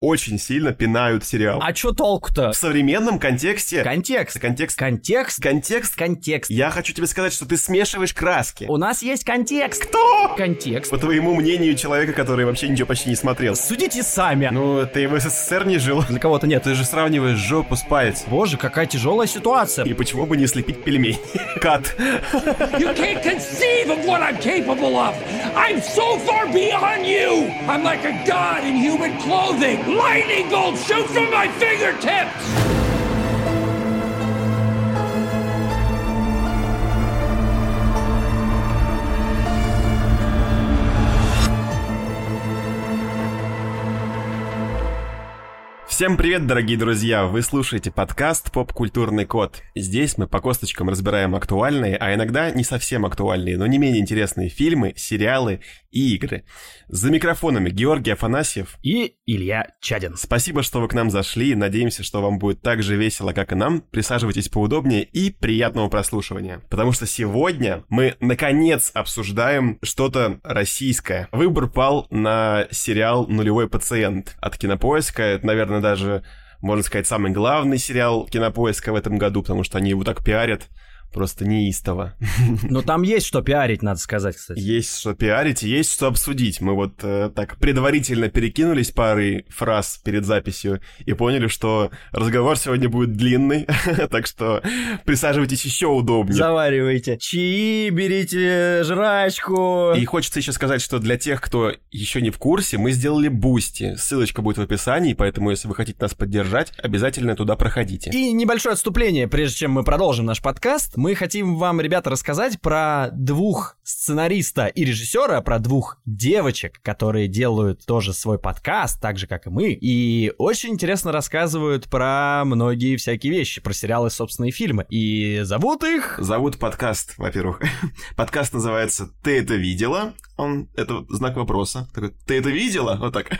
очень сильно пинают сериал. А чё толку-то? В современном контексте... Контекст. Контекст. Контекст. Контекст. Контекст. Я хочу тебе сказать, что ты смешиваешь краски. У нас есть контекст. Кто? Контекст. По твоему мнению, человека, который вообще ничего почти не смотрел. Судите сами. Ну, ты в СССР не жил. Для кого-то нет. Ты же сравниваешь жопу с палец. Боже, какая тяжелая ситуация. И почему бы не слепить пельмень? Кат. You can't conceive of what I'm capable of. I'm so far beyond you. I'm like a god in human clothing. Lightning bolt shoot from my fingertips. Всем привет, дорогие друзья! Вы слушаете подкаст «Поп-культурный код». Здесь мы по косточкам разбираем актуальные, а иногда не совсем актуальные, но не менее интересные фильмы, сериалы и игры. За микрофонами Георгий Афанасьев. И Илья Чадин. Спасибо, что вы к нам зашли. Надеемся, что вам будет так же весело, как и нам. Присаживайтесь поудобнее и приятного прослушивания. Потому что сегодня мы, наконец, обсуждаем что-то российское. Выбор пал на сериал «Нулевой пациент» от Кинопоиска. Это, наверное, даже можно сказать, самый главный сериал Кинопоиска в этом году, потому что они его так пиарят просто неистово. Но там есть что пиарить, надо сказать, кстати. Есть что пиарить, есть что обсудить. Мы вот э, так предварительно перекинулись парой фраз перед записью и поняли, что разговор сегодня будет длинный, так что присаживайтесь еще удобнее. Заваривайте. Чаи, берите жрачку. И хочется еще сказать, что для тех, кто еще не в курсе, мы сделали Boosty. Ссылочка будет в описании, поэтому если вы хотите нас поддержать, обязательно туда проходите. И небольшое отступление, прежде чем мы продолжим наш подкаст мы хотим вам, ребята, рассказать про двух сценариста и режиссера, про двух девочек, которые делают тоже свой подкаст, так же, как и мы, и очень интересно рассказывают про многие всякие вещи, про сериалы, собственные фильмы. И зовут их... Зовут подкаст, во-первых. подкаст называется «Ты это видела?» Он, это знак вопроса. Такой, ты это видела? Вот так.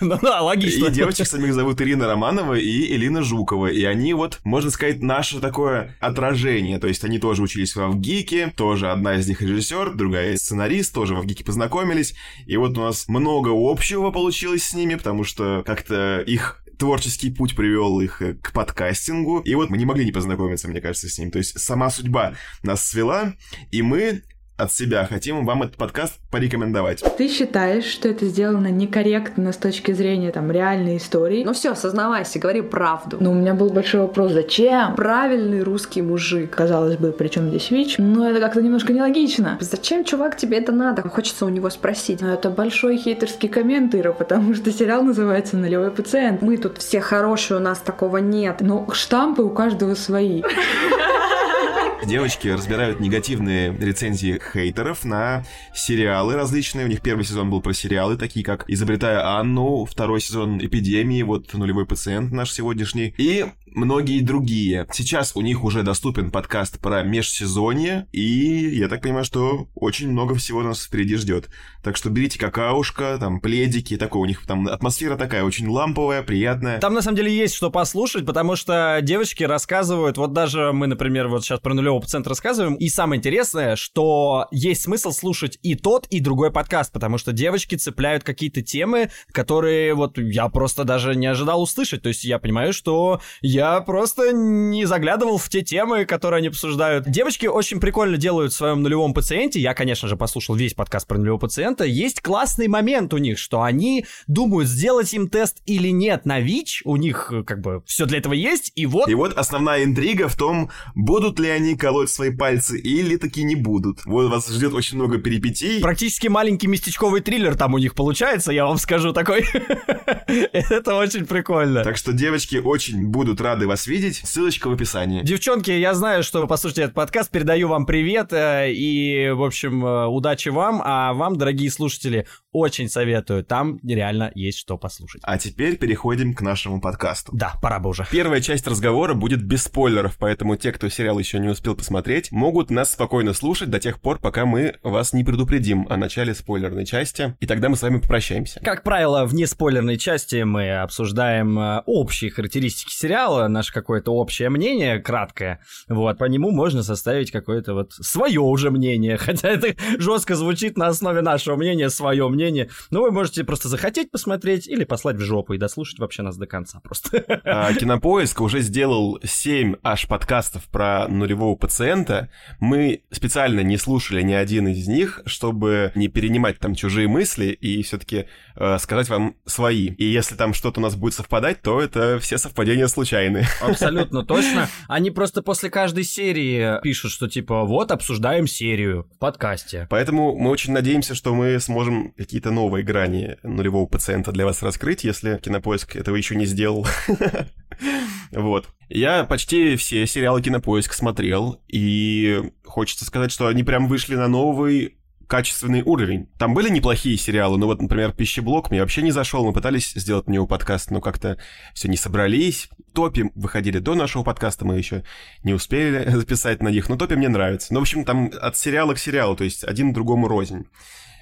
Ну да, логично. И девочек самих зовут Ирина Романова и Элина Жукова. И они вот, можно сказать, наше такое отражение. То есть они тоже учились в ГИКе, тоже одна из них режиссер, другая сценарист, тоже в ГИКе познакомились. И вот у нас много общего получилось с ними, потому что как-то их творческий путь привел их к подкастингу. И вот мы не могли не познакомиться, мне кажется, с ним. То есть сама судьба нас свела, и мы от себя хотим вам этот подкаст порекомендовать. Ты считаешь, что это сделано некорректно с точки зрения там реальной истории? Ну все, сознавайся, говори правду. Но у меня был большой вопрос, зачем? Правильный русский мужик. Казалось бы, при чем здесь ВИЧ? Но это как-то немножко нелогично. Зачем, чувак, тебе это надо? Хочется у него спросить. Но это большой хейтерский коммент, Ира, потому что сериал называется «Нулевой пациент». Мы тут все хорошие, у нас такого нет. Но штампы у каждого свои. Девочки разбирают негативные рецензии хейтеров на сериалы различные. У них первый сезон был про сериалы, такие как «Изобретая Анну», второй сезон «Эпидемии», вот «Нулевой пациент» наш сегодняшний. И многие другие. Сейчас у них уже доступен подкаст про межсезонье, и я так понимаю, что очень много всего нас впереди ждет. Так что берите какаушка, там пледики, такое у них там атмосфера такая очень ламповая, приятная. Там на самом деле есть что послушать, потому что девочки рассказывают, вот даже мы, например, вот сейчас про нулевого пациента рассказываем, и самое интересное, что есть смысл слушать и тот, и другой подкаст, потому что девочки цепляют какие-то темы, которые вот я просто даже не ожидал услышать. То есть я понимаю, что я просто не заглядывал в те темы, которые они обсуждают. Девочки очень прикольно делают в своем нулевом пациенте. Я, конечно же, послушал весь подкаст про нулевого пациента. Есть классный момент у них, что они думают, сделать им тест или нет на ВИЧ. У них как бы все для этого есть, и вот... И вот основная интрига в том, будут ли они колоть свои пальцы или таки не будут. Вот вас ждет очень много перипетий. Практически маленький местечковый триллер там у них получается, я вам скажу такой. Это очень прикольно. Так что девочки очень будут рады вас видеть. Ссылочка в описании. Девчонки, я знаю, что вы послушаете этот подкаст, передаю вам привет э, и, в общем, э, удачи вам, а вам, дорогие слушатели, очень советую. Там реально есть что послушать. А теперь переходим к нашему подкасту. Да, пора бы уже. Первая часть разговора будет без спойлеров, поэтому те, кто сериал еще не успел посмотреть, могут нас спокойно слушать до тех пор, пока мы вас не предупредим о начале спойлерной части, и тогда мы с вами попрощаемся. Как правило, в неспойлерной части мы обсуждаем э, общие характеристики сериала, было наше какое-то общее мнение, краткое. Вот, по нему можно составить какое-то вот свое уже мнение. Хотя это жестко звучит на основе нашего мнения, свое мнение. Но вы можете просто захотеть посмотреть или послать в жопу и дослушать вообще нас до конца просто. А, Кинопоиск уже сделал 7 аж подкастов про нулевого пациента. Мы специально не слушали ни один из них, чтобы не перенимать там чужие мысли и все-таки э, сказать вам свои. И если там что-то у нас будет совпадать, то это все совпадения случайные. Абсолютно точно. Они просто после каждой серии пишут, что типа вот обсуждаем серию в подкасте. Поэтому мы очень надеемся, что мы сможем какие-то новые грани нулевого пациента для вас раскрыть, если Кинопоиск этого еще не сделал. Вот. Я почти все сериалы Кинопоиск смотрел, и хочется сказать, что они прям вышли на новый качественный уровень. Там были неплохие сериалы, ну вот, например, «Пищеблок» мне вообще не зашел, мы пытались сделать на него подкаст, но как-то все не собрались. «Топи» выходили до нашего подкаста, мы еще не успели записать на них, но «Топи» мне нравится. Ну, в общем, там от сериала к сериалу, то есть один другому рознь.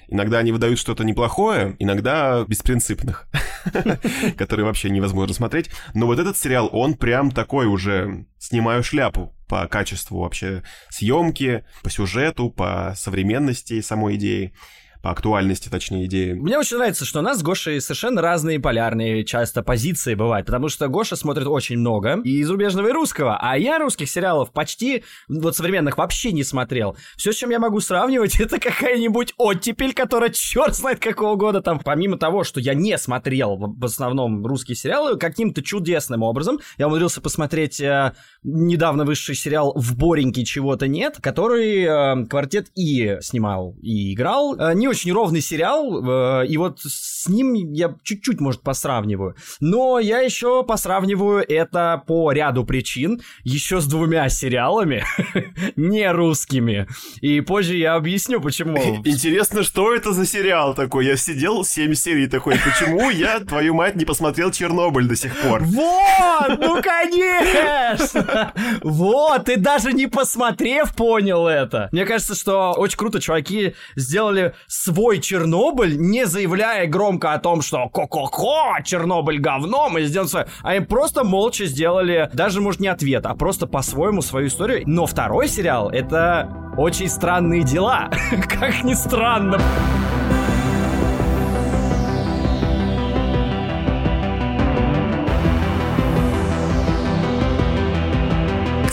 Иногда они выдают что-то неплохое, иногда беспринципных, которые вообще невозможно смотреть. Но вот этот сериал, он прям такой уже снимаю шляпу по качеству вообще съемки, по сюжету, по современности самой идеи по актуальности, точнее, идеи. Мне очень нравится, что у нас с Гошей совершенно разные полярные часто позиции бывают, потому что Гоша смотрит очень много и зарубежного, и русского, а я русских сериалов почти, вот современных, вообще не смотрел. Все, с чем я могу сравнивать, это какая-нибудь оттепель, которая черт знает какого года там. Помимо того, что я не смотрел в основном русские сериалы, каким-то чудесным образом я умудрился посмотреть э, недавно вышедший сериал «В Бореньке чего-то нет», который э, квартет И снимал и играл. Э, не очень ровный сериал, э, и вот с ним я чуть-чуть, может, посравниваю. Но я еще посравниваю это по ряду причин еще с двумя сериалами, не русскими. И позже я объясню, почему. Интересно, что это за сериал такой? Я сидел 7 серий такой, почему я, твою мать, не посмотрел Чернобыль до сих пор? Вот, ну конечно! Вот, ты даже не посмотрев понял это. Мне кажется, что очень круто чуваки сделали свой Чернобыль, не заявляя громко о том, что ко-ко-ко, Чернобыль говно, мы сделаем свое. Они просто молча сделали, даже, может, не ответ, а просто по-своему свою историю. Но второй сериал — это очень странные дела. как ни странно.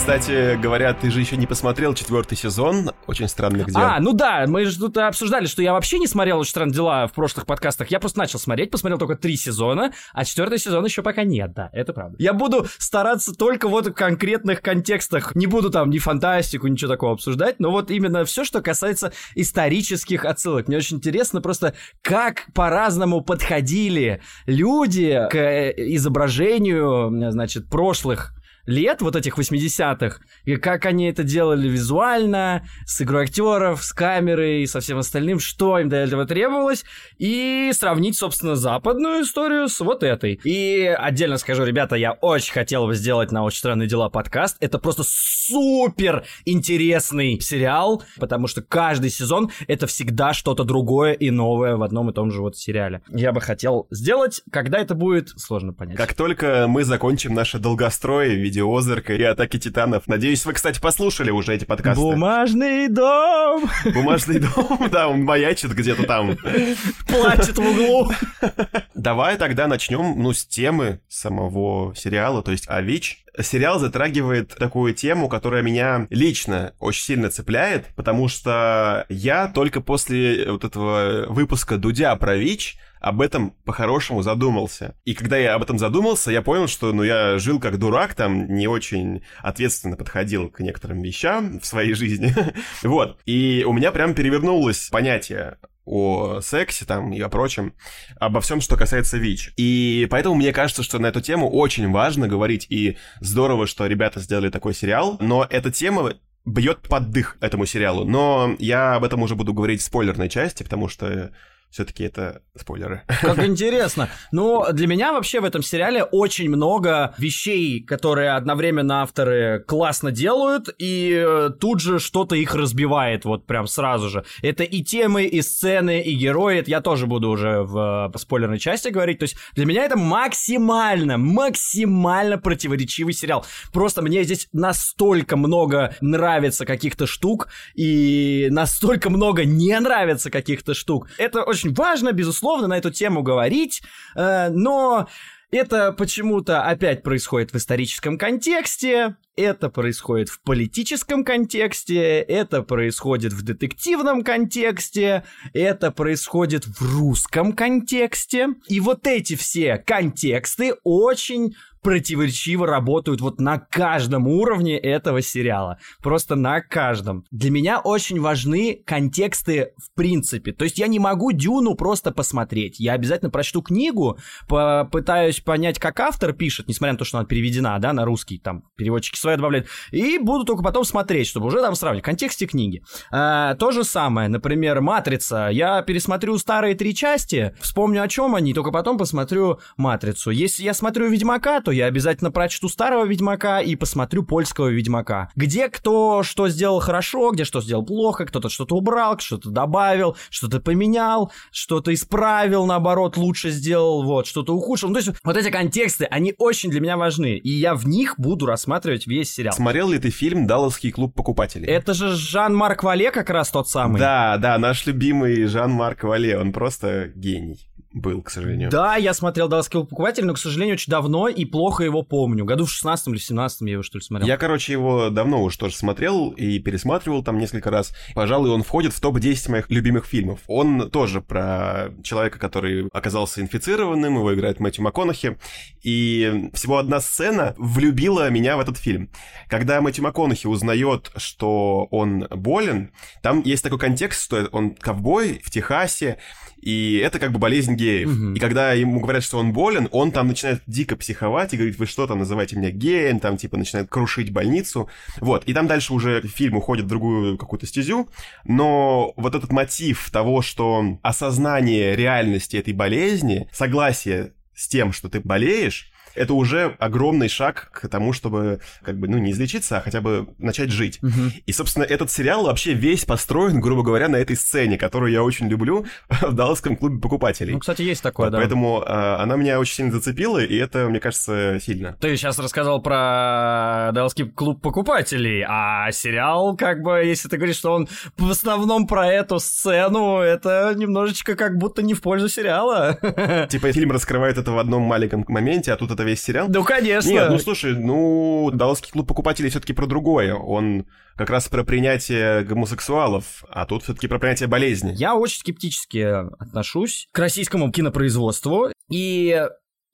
Кстати, говорят, ты же еще не посмотрел четвертый сезон «Очень странных дел». А, ну да, мы же тут обсуждали, что я вообще не смотрел «Очень странные дела» в прошлых подкастах. Я просто начал смотреть, посмотрел только три сезона, а четвертый сезон еще пока нет, да, это правда. Я буду стараться только вот в конкретных контекстах. Не буду там ни фантастику, ничего такого обсуждать, но вот именно все, что касается исторических отсылок. Мне очень интересно просто, как по-разному подходили люди к э, изображению, значит, прошлых лет, вот этих 80-х, и как они это делали визуально, с игрой актеров, с камерой и со всем остальным, что им для этого требовалось, и сравнить, собственно, западную историю с вот этой. И отдельно скажу, ребята, я очень хотел бы сделать на «Очень странные дела» подкаст. Это просто супер интересный сериал, потому что каждый сезон это всегда что-то другое и новое в одном и том же вот сериале. Я бы хотел сделать, когда это будет, сложно понять. Как только мы закончим наше долгострой в виде Озарка и Атаки Титанов. Надеюсь, вы, кстати, послушали уже эти подкасты. Бумажный дом! Бумажный дом, да, он маячит где-то там. Плачет в углу. Давай тогда начнем, ну, с темы самого сериала, то есть Авич. Сериал затрагивает такую тему, которая меня лично очень сильно цепляет, потому что я только после вот этого выпуска Дудя про ВИЧ об этом по-хорошему задумался. И когда я об этом задумался, я понял, что ну, я жил как дурак, там не очень ответственно подходил к некоторым вещам в своей жизни. вот. И у меня прям перевернулось понятие о сексе там и о прочем, обо всем, что касается ВИЧ. И поэтому мне кажется, что на эту тему очень важно говорить, и здорово, что ребята сделали такой сериал, но эта тема бьет под дых этому сериалу. Но я об этом уже буду говорить в спойлерной части, потому что все-таки это спойлеры. Как интересно. Ну, для меня вообще в этом сериале очень много вещей, которые одновременно авторы классно делают, и э, тут же что-то их разбивает, вот прям сразу же. Это и темы, и сцены, и герои. Это я тоже буду уже в э, спойлерной части говорить. То есть для меня это максимально, максимально противоречивый сериал. Просто мне здесь настолько много нравится каких-то штук, и настолько много не нравится каких-то штук. Это очень важно, безусловно, на эту тему говорить, э, но это почему-то опять происходит в историческом контексте, это происходит в политическом контексте, это происходит в детективном контексте, это происходит в русском контексте. И вот эти все контексты очень противоречиво работают вот на каждом уровне этого сериала. Просто на каждом. Для меня очень важны контексты в принципе. То есть я не могу Дюну просто посмотреть. Я обязательно прочту книгу, попытаюсь понять, как автор пишет, несмотря на то, что она переведена, да, на русский, там, переводчики свои добавляют, и буду только потом смотреть, чтобы уже там сравнивать. В контексте книги. А, то же самое, например, «Матрица». Я пересмотрю старые три части, вспомню, о чем они, только потом посмотрю «Матрицу». Если я смотрю «Ведьмака», то я обязательно прочту старого Ведьмака и посмотрю польского Ведьмака. Где кто что сделал хорошо, где что сделал плохо, кто-то что-то убрал, что-то добавил, что-то поменял, что-то исправил, наоборот, лучше сделал, вот, что-то ухудшил. Ну, то есть вот эти контексты, они очень для меня важны, и я в них буду рассматривать весь сериал. Смотрел ли ты фильм «Далласский клуб покупателей»? Это же Жан-Марк Вале как раз тот самый. Да, да, наш любимый Жан-Марк Вале, он просто гений был, к сожалению. Да, я смотрел «Далласский покупатель», но, к сожалению, очень давно и плохо его помню. Году в 16 или 17 я его, что ли, смотрел. Я, короче, его давно уже тоже смотрел и пересматривал там несколько раз. Пожалуй, он входит в топ-10 моих любимых фильмов. Он тоже про человека, который оказался инфицированным, его играет Мэтью МакКонахи. И всего одна сцена влюбила меня в этот фильм. Когда Мэтью МакКонахи узнает, что он болен, там есть такой контекст, что он ковбой в Техасе, и это как бы болезнь геев. Угу. И когда ему говорят, что он болен, он там начинает дико психовать и говорит, вы что там, называете меня геем, там типа начинает крушить больницу. Вот, и там дальше уже фильм уходит в другую какую-то стезю, но вот этот мотив того, что осознание реальности этой болезни, согласие с тем, что ты болеешь, это уже огромный шаг к тому, чтобы как бы, ну, не излечиться, а хотя бы начать жить. Угу. И, собственно, этот сериал вообще весь построен, грубо говоря, на этой сцене, которую я очень люблю в Далласском клубе покупателей. Ну, кстати, есть такое, да. Поэтому э, она меня очень сильно зацепила, и это, мне кажется, сильно. Ты сейчас рассказал про Далласский клуб покупателей, а сериал, как бы, если ты говоришь, что он в основном про эту сцену, это немножечко как будто не в пользу сериала. Типа фильм раскрывает это в одном маленьком моменте, а тут это весь сериал? Ну, конечно. Нет, ну слушай, ну, Далласский клуб покупателей все-таки про другое. Он как раз про принятие гомосексуалов, а тут все-таки про принятие болезни. Я очень скептически отношусь к российскому кинопроизводству. И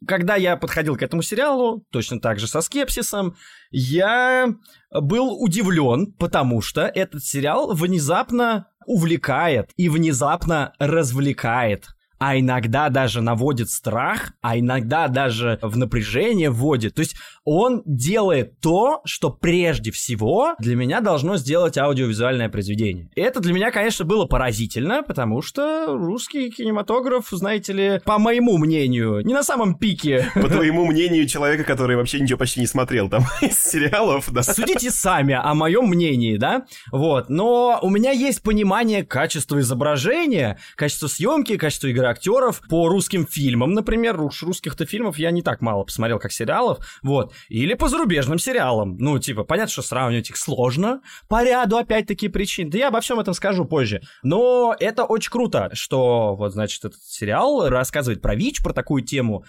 когда я подходил к этому сериалу, точно так же со скепсисом, я был удивлен, потому что этот сериал внезапно увлекает и внезапно развлекает а иногда даже наводит страх, а иногда даже в напряжение вводит. То есть он делает то, что прежде всего для меня должно сделать аудиовизуальное произведение. И это для меня, конечно, было поразительно, потому что русский кинематограф, знаете ли, по моему мнению, не на самом пике. По твоему мнению человека, который вообще ничего почти не смотрел там из сериалов, да? Судите сами о моем мнении, да? Вот. Но у меня есть понимание качества изображения, качества съемки, качества игры актеров по русским фильмам, например. Уж русских-то фильмов я не так мало посмотрел, как сериалов. Вот. Или по зарубежным сериалам. Ну, типа, понятно, что сравнивать их сложно. По ряду, опять-таки, причин. Да я обо всем этом скажу позже. Но это очень круто, что, вот, значит, этот сериал рассказывает про ВИЧ, про такую тему,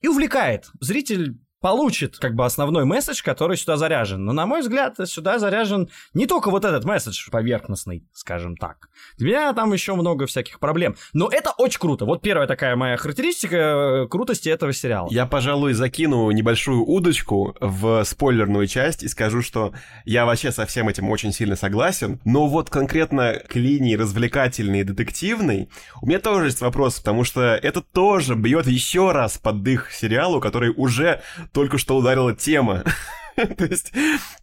и увлекает. Зритель получит как бы основной месседж, который сюда заряжен. Но, на мой взгляд, сюда заряжен не только вот этот месседж поверхностный, скажем так. Для меня там еще много всяких проблем. Но это очень круто. Вот первая такая моя характеристика э, крутости этого сериала. Я, пожалуй, закину небольшую удочку в спойлерную часть и скажу, что я вообще со всем этим очень сильно согласен. Но вот конкретно к линии развлекательной и детективной у меня тоже есть вопрос, потому что это тоже бьет еще раз под дых сериалу, который уже только что ударила тема. То есть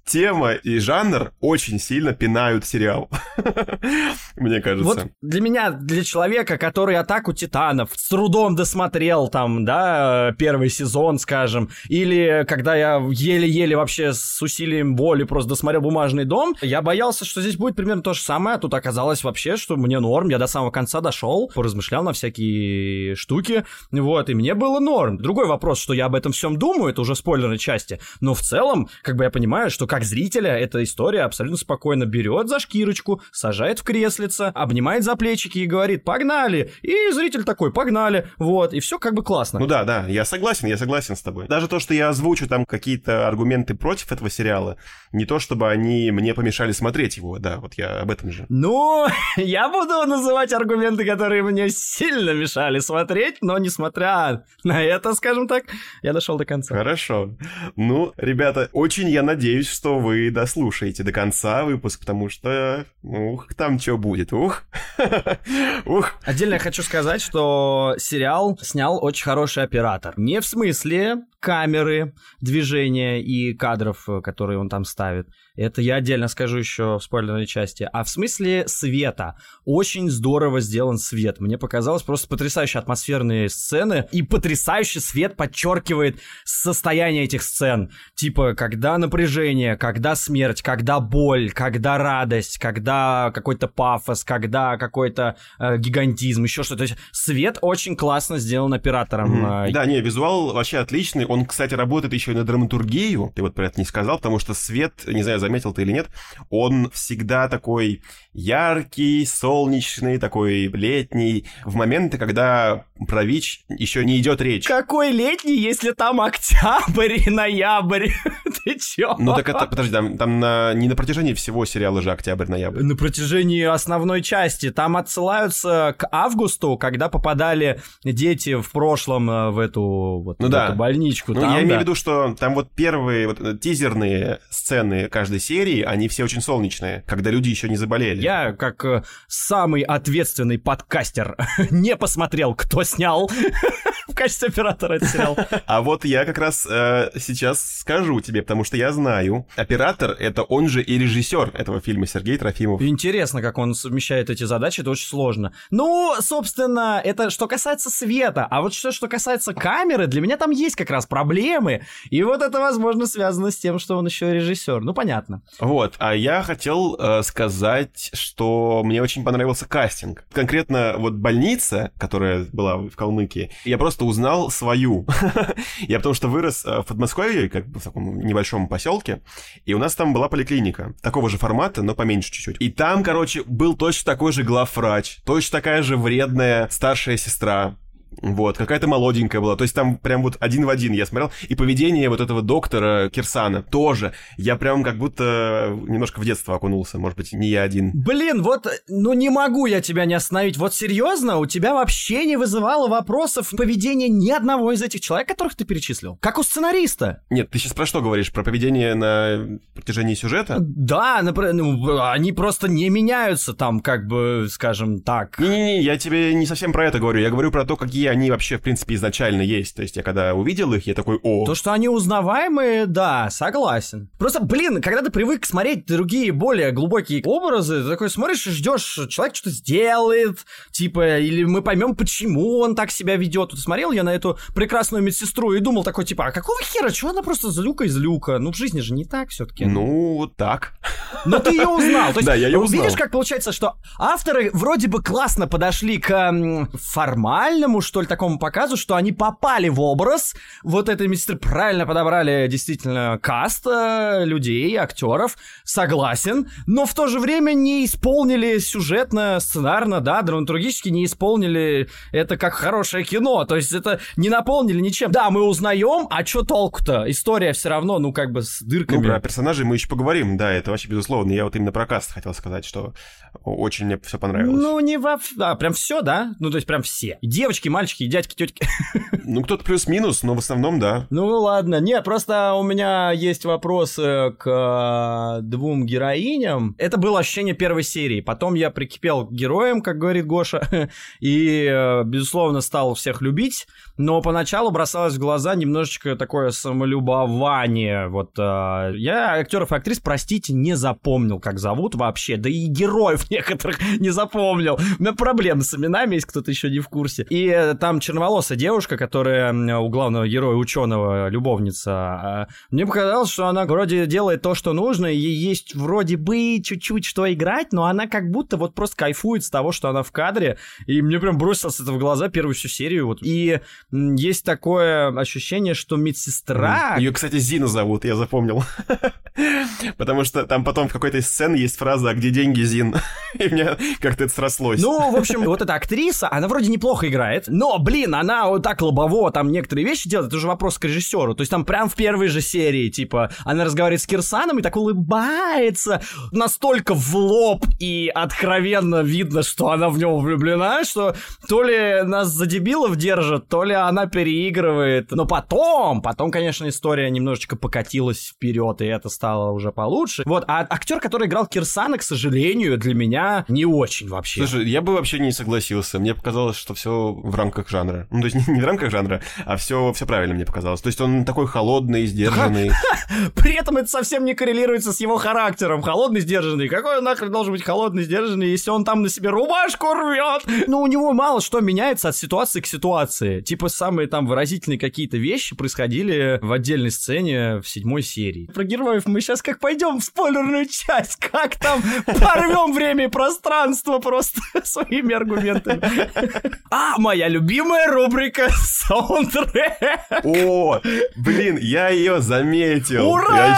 тема и жанр очень сильно пинают сериал. Мне кажется. Вот для меня, для человека, который «Атаку Титанов» с трудом досмотрел там, да, первый сезон, скажем, или когда я еле-еле вообще с усилием воли просто досмотрел «Бумажный дом», я боялся, что здесь будет примерно то же самое, а тут оказалось вообще, что мне норм, я до самого конца дошел, поразмышлял на всякие штуки, вот, и мне было норм. Другой вопрос, что я об этом всем думаю, это уже спойлерной части, но в целом, как бы я понимаю, что как зрителя эта история абсолютно спокойно берет за шкирочку, сажает в креслице, обнимает за плечики и говорит «погнали!» И зритель такой «погнали!» Вот, и все как бы классно. Ну да, да, я согласен, я согласен с тобой. Даже то, что я озвучу там какие-то аргументы против этого сериала, не то чтобы они мне помешали смотреть его, да, вот я об этом же. Ну, я буду называть аргументы, которые мне сильно мешали смотреть, но несмотря на это, скажем так, я дошел до конца. Хорошо. Ну, ребята, очень я надеюсь, что вы дослушаете до конца выпуск, потому что, ух, там что будет, ух, ух. Отдельно я хочу сказать, что сериал снял очень хороший оператор. Не в смысле камеры, движения и кадров, которые он там ставит. Это я отдельно скажу еще в спойлерной части. А в смысле света. Очень здорово сделан свет. Мне показалось просто потрясающие атмосферные сцены. И потрясающий свет подчеркивает состояние этих сцен. Типа, когда напряжение, когда смерть, когда боль, когда радость, когда какой-то пафос, когда какой-то э, гигантизм, еще что-то. То есть свет очень классно сделан оператором. Mm-hmm. Да, не, визуал вообще отличный. Он, кстати, работает еще и на драматургию. Ты вот про это не сказал, потому что свет, не знаю, заметил ты или нет, он всегда такой яркий, солнечный, такой летний, в моменты, когда про ВИЧ еще не идет речь. Какой летний, если там октябрь и ноябрь? Чё? Ну так это, подожди, там, там на, не на протяжении всего сериала же октябрь-ноябрь. На протяжении основной части. Там отсылаются к августу, когда попадали дети в прошлом э, в эту, вот, ну в да. эту больничку. Ну, там, я да. имею в виду, что там вот первые вот, э, тизерные сцены каждой серии, они все очень солнечные, когда люди еще не заболели. Я, как э, самый ответственный подкастер, не посмотрел, кто снял в качестве оператора этот сериал. А вот я как раз э, сейчас скажу тебе, потому что я знаю, оператор — это он же и режиссер этого фильма Сергей Трофимов. Интересно, как он совмещает эти задачи, это очень сложно. Ну, собственно, это что касается света, а вот что, что касается камеры, для меня там есть как раз проблемы, и вот это, возможно, связано с тем, что он еще режиссер. Ну, понятно. Вот, а я хотел э, сказать, что мне очень понравился кастинг. Конкретно вот больница, которая была в Калмыкии, я просто узнал свою. я потому что вырос э, в Подмосковье, как бы в таком небольшом поселке, и у нас там была поликлиника такого же формата, но поменьше чуть-чуть. И там, короче, был точно такой же главврач, точно такая же вредная старшая сестра, вот, какая-то молоденькая была. То есть там прям вот один в один я смотрел. И поведение вот этого доктора Кирсана тоже. Я прям как будто немножко в детство окунулся. Может быть, не я один. Блин, вот, ну не могу я тебя не остановить. Вот серьезно, у тебя вообще не вызывало вопросов поведения ни одного из этих человек, которых ты перечислил? Как у сценариста? Нет, ты сейчас про что говоришь? Про поведение на протяжении сюжета? Да, например, ну, они просто не меняются там, как бы, скажем так. Не-не-не, я тебе не совсем про это говорю. Я говорю про то, какие они вообще, в принципе, изначально есть. То есть я когда увидел их, я такой, о. То, что они узнаваемые, да, согласен. Просто, блин, когда ты привык смотреть другие, более глубокие образы, ты такой смотришь и ждешь, человек что-то сделает, типа, или мы поймем, почему он так себя ведет. Тут смотрел я на эту прекрасную медсестру и думал такой, типа, а какого хера, что она просто злюка из люка? Ну, в жизни же не так все-таки. Ну, вот так. Но ты ее узнал. То есть, да, я ее узнал. Видишь, как получается, что авторы вроде бы классно подошли к формальному, что ли, такому показу, что они попали в образ вот этой медсестры, правильно подобрали действительно каст э, людей, актеров, согласен, но в то же время не исполнили сюжетно, сценарно, да, драматургически не исполнили это как хорошее кино, то есть это не наполнили ничем. Да, мы узнаем, а что толку-то? История все равно, ну, как бы с дырками. Ну, про персонажей мы еще поговорим, да, это вообще безусловно. Я вот именно про каст хотел сказать, что очень мне все понравилось. Ну, не во... А, прям все, да? Ну, то есть прям все. Девочки, мальчики и дядьки, тетки. Ну, кто-то плюс-минус, но в основном, да. Ну ладно, нет, просто у меня есть вопросы к э, двум героиням. Это было ощущение первой серии. Потом я прикипел к героям, как говорит Гоша, и, э, безусловно, стал всех любить. Но поначалу бросалось в глаза немножечко такое самолюбование. Вот э, я актеров и актрис, простите, не запомнил, как зовут вообще. Да и героев некоторых не запомнил. У меня проблемы с именами, если кто-то еще не в курсе. И э, там черноволосая девушка, которая у главного героя ученого любовница. А, Мне показалось, что она вроде делает то, что нужно, и есть вроде бы чуть-чуть что играть, но она как будто вот просто кайфует с того, что она в кадре. И мне прям бросилось это в глаза первую всю серию. Вот. И есть такое ощущение, что медсестра... Ее, кстати, Зина зовут, я запомнил. Потому что там потом в какой-то из сцен есть фраза «А где деньги, Зин?» И мне как-то это срослось. Ну, в общем, вот эта актриса, она вроде неплохо играет, но, блин, она вот так лобово там некоторые вещи делает, это уже вопрос к режиссеру. То есть там прям в первой же серии, типа, она разговаривает с Кирсаном и так улыбается, настолько в лоб и откровенно видно, что она в него влюблена, что то ли нас за дебилов держат, то ли она переигрывает. Но потом, потом, конечно, история немножечко покатилась вперед, и это стало уже получше. Вот, а актер, который играл Кирсана, к сожалению, для меня не очень вообще. Слушай, я бы вообще не согласился. Мне показалось, что все в рамках жанра. Ну, то есть не, не в рамках жанра, а все, все правильно мне показалось. То есть он такой холодный, сдержанный. При этом это совсем не коррелируется с его характером. Холодный, сдержанный. Какой он нахрен должен быть холодный, сдержанный, если он там на себе рубашку рвет? Ну, у него мало что меняется от ситуации к ситуации. Типа самые там выразительные какие-то вещи происходили в отдельной сцене в седьмой серии. Про героев мы сейчас как пойдем в спойлерную часть, как там порвем время и пространство просто своими аргументами. А, моя любимая рубрика саундтрек. О, блин, я ее заметил. Ура!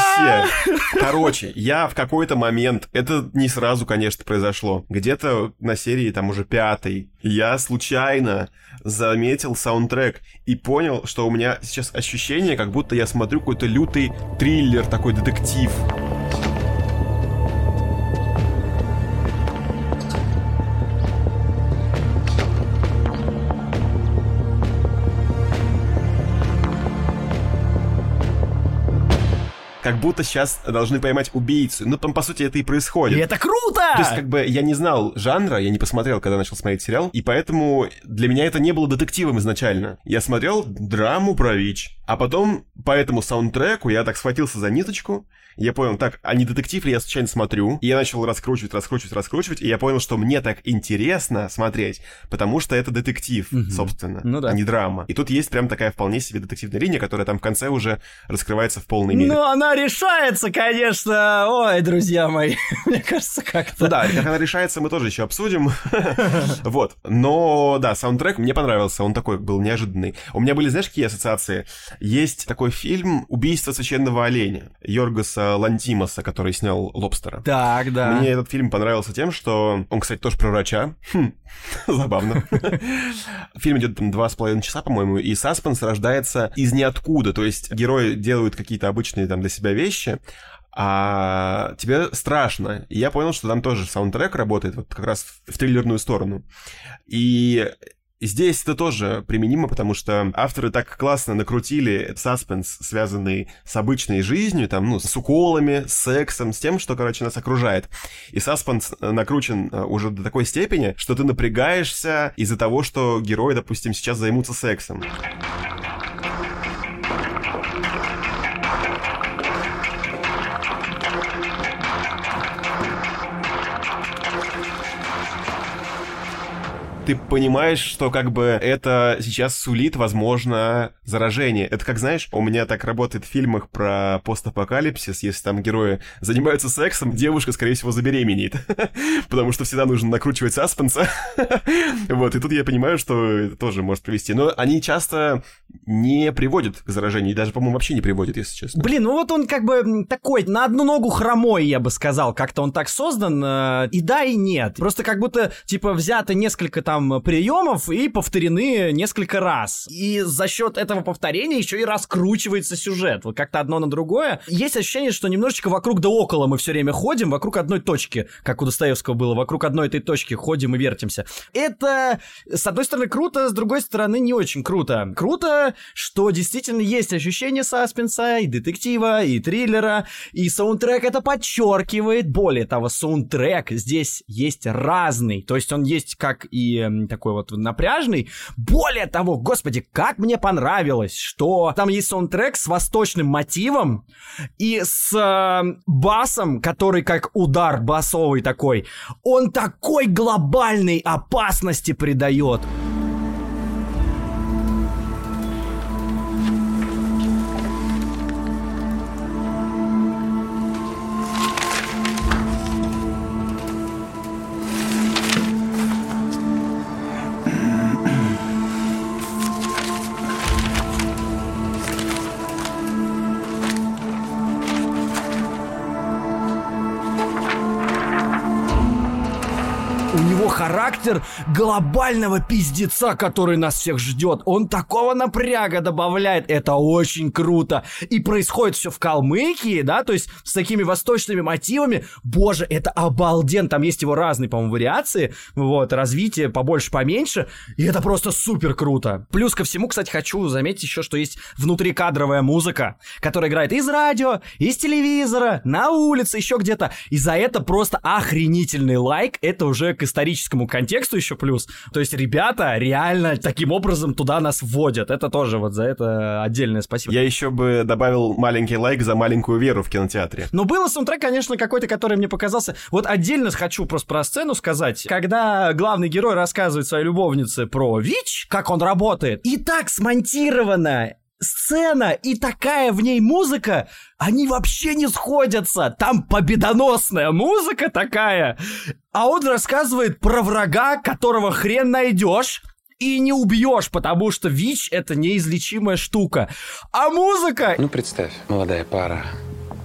Вообще. Короче, я в какой-то момент, это не сразу, конечно, произошло, где-то на серии там уже пятой, я случайно заметил саундтрек и понял, что у меня сейчас ощущение, как будто я смотрю какой-то лютый триллер, такой детектив. Как будто сейчас должны поймать убийцу. Ну, там, по сути, это и И происходит. это круто! То есть, как бы, я не знал жанра, я не посмотрел, когда начал смотреть сериал, и поэтому для меня это не было детективом изначально. Я смотрел драму про ВИЧ, а потом по этому саундтреку я так схватился за ниточку, я понял, так, а не детектив ли я случайно смотрю? И я начал раскручивать, раскручивать, раскручивать, и я понял, что мне так интересно смотреть, потому что это детектив, собственно, Ну да. а не драма. И тут есть прям такая вполне себе детективная линия, которая там в конце уже раскрывается в полной мере. Ну, она решается, конечно. Ой, друзья мои, мне кажется, как-то. Ну да, как она решается, мы тоже еще обсудим. Вот. Но, да, саундтрек мне понравился, он такой был неожиданный. У меня были, знаешь, какие ассоциации? Есть такой фильм «Убийство священного оленя» Йоргаса Лантимоса, который снял «Лобстера». Так, да. Мне этот фильм понравился тем, что он, кстати, тоже про врача. Хм, забавно. Фильм идет там два с половиной часа, по-моему, и саспенс рождается из ниоткуда. То есть герои делают какие-то обычные там для себя вещи, а тебе страшно. И я понял, что там тоже саундтрек работает вот как раз в триллерную сторону. И Здесь это тоже применимо, потому что авторы так классно накрутили саспенс, связанный с обычной жизнью, там, ну, с уколами, с сексом, с тем, что, короче, нас окружает. И саспенс э, накручен э, уже до такой степени, что ты напрягаешься из-за того, что герои, допустим, сейчас займутся сексом. Ты понимаешь, что как бы это сейчас сулит, возможно, заражение. Это как, знаешь, у меня так работает в фильмах про постапокалипсис, если там герои занимаются сексом, девушка, скорее всего, забеременеет. Потому что всегда нужно накручивать саспенса. Вот, и тут я понимаю, что это тоже может привести. Но они часто не приводят к заражению, и даже, по-моему, вообще не приводят, если честно. Блин, ну вот он как бы такой, на одну ногу хромой, я бы сказал. Как-то он так создан, э, и да, и нет. Просто как будто, типа, взято несколько там там приемов и повторены несколько раз. И за счет этого повторения еще и раскручивается сюжет. Вот как-то одно на другое. Есть ощущение, что немножечко вокруг да около мы все время ходим, вокруг одной точки, как у Достоевского было, вокруг одной этой точки ходим и вертимся. Это, с одной стороны, круто, с другой стороны, не очень круто. Круто, что действительно есть ощущение саспенса, и детектива, и триллера, и саундтрек это подчеркивает. Более того, саундтрек здесь есть разный. То есть он есть как и м, такой вот напряжный. Более того, господи, как мне понравилось, что там есть саундтрек с восточным мотивом и с э, басом, который как удар басовый такой. Он такой глобальной опасности придает. متأثر глобального пиздеца, который нас всех ждет. Он такого напряга добавляет. Это очень круто. И происходит все в Калмыкии, да, то есть с такими восточными мотивами. Боже, это обалден. Там есть его разные, по-моему, вариации. Вот, развитие побольше, поменьше. И это просто супер круто. Плюс ко всему, кстати, хочу заметить еще, что есть внутрикадровая музыка, которая играет из радио, из телевизора, на улице, еще где-то. И за это просто охренительный лайк. Это уже к историческому контексту еще плюс. То есть ребята реально таким образом туда нас вводят. Это тоже вот за это отдельное спасибо. Я еще бы добавил маленький лайк за маленькую веру в кинотеатре. Но был саундтрек, конечно, какой-то, который мне показался... Вот отдельно хочу просто про сцену сказать. Когда главный герой рассказывает своей любовнице про ВИЧ, как он работает, и так смонтировано сцена и такая в ней музыка, они вообще не сходятся. Там победоносная музыка такая. А он рассказывает про врага, которого хрен найдешь. И не убьешь, потому что ВИЧ это неизлечимая штука. А музыка... Ну, представь, молодая пара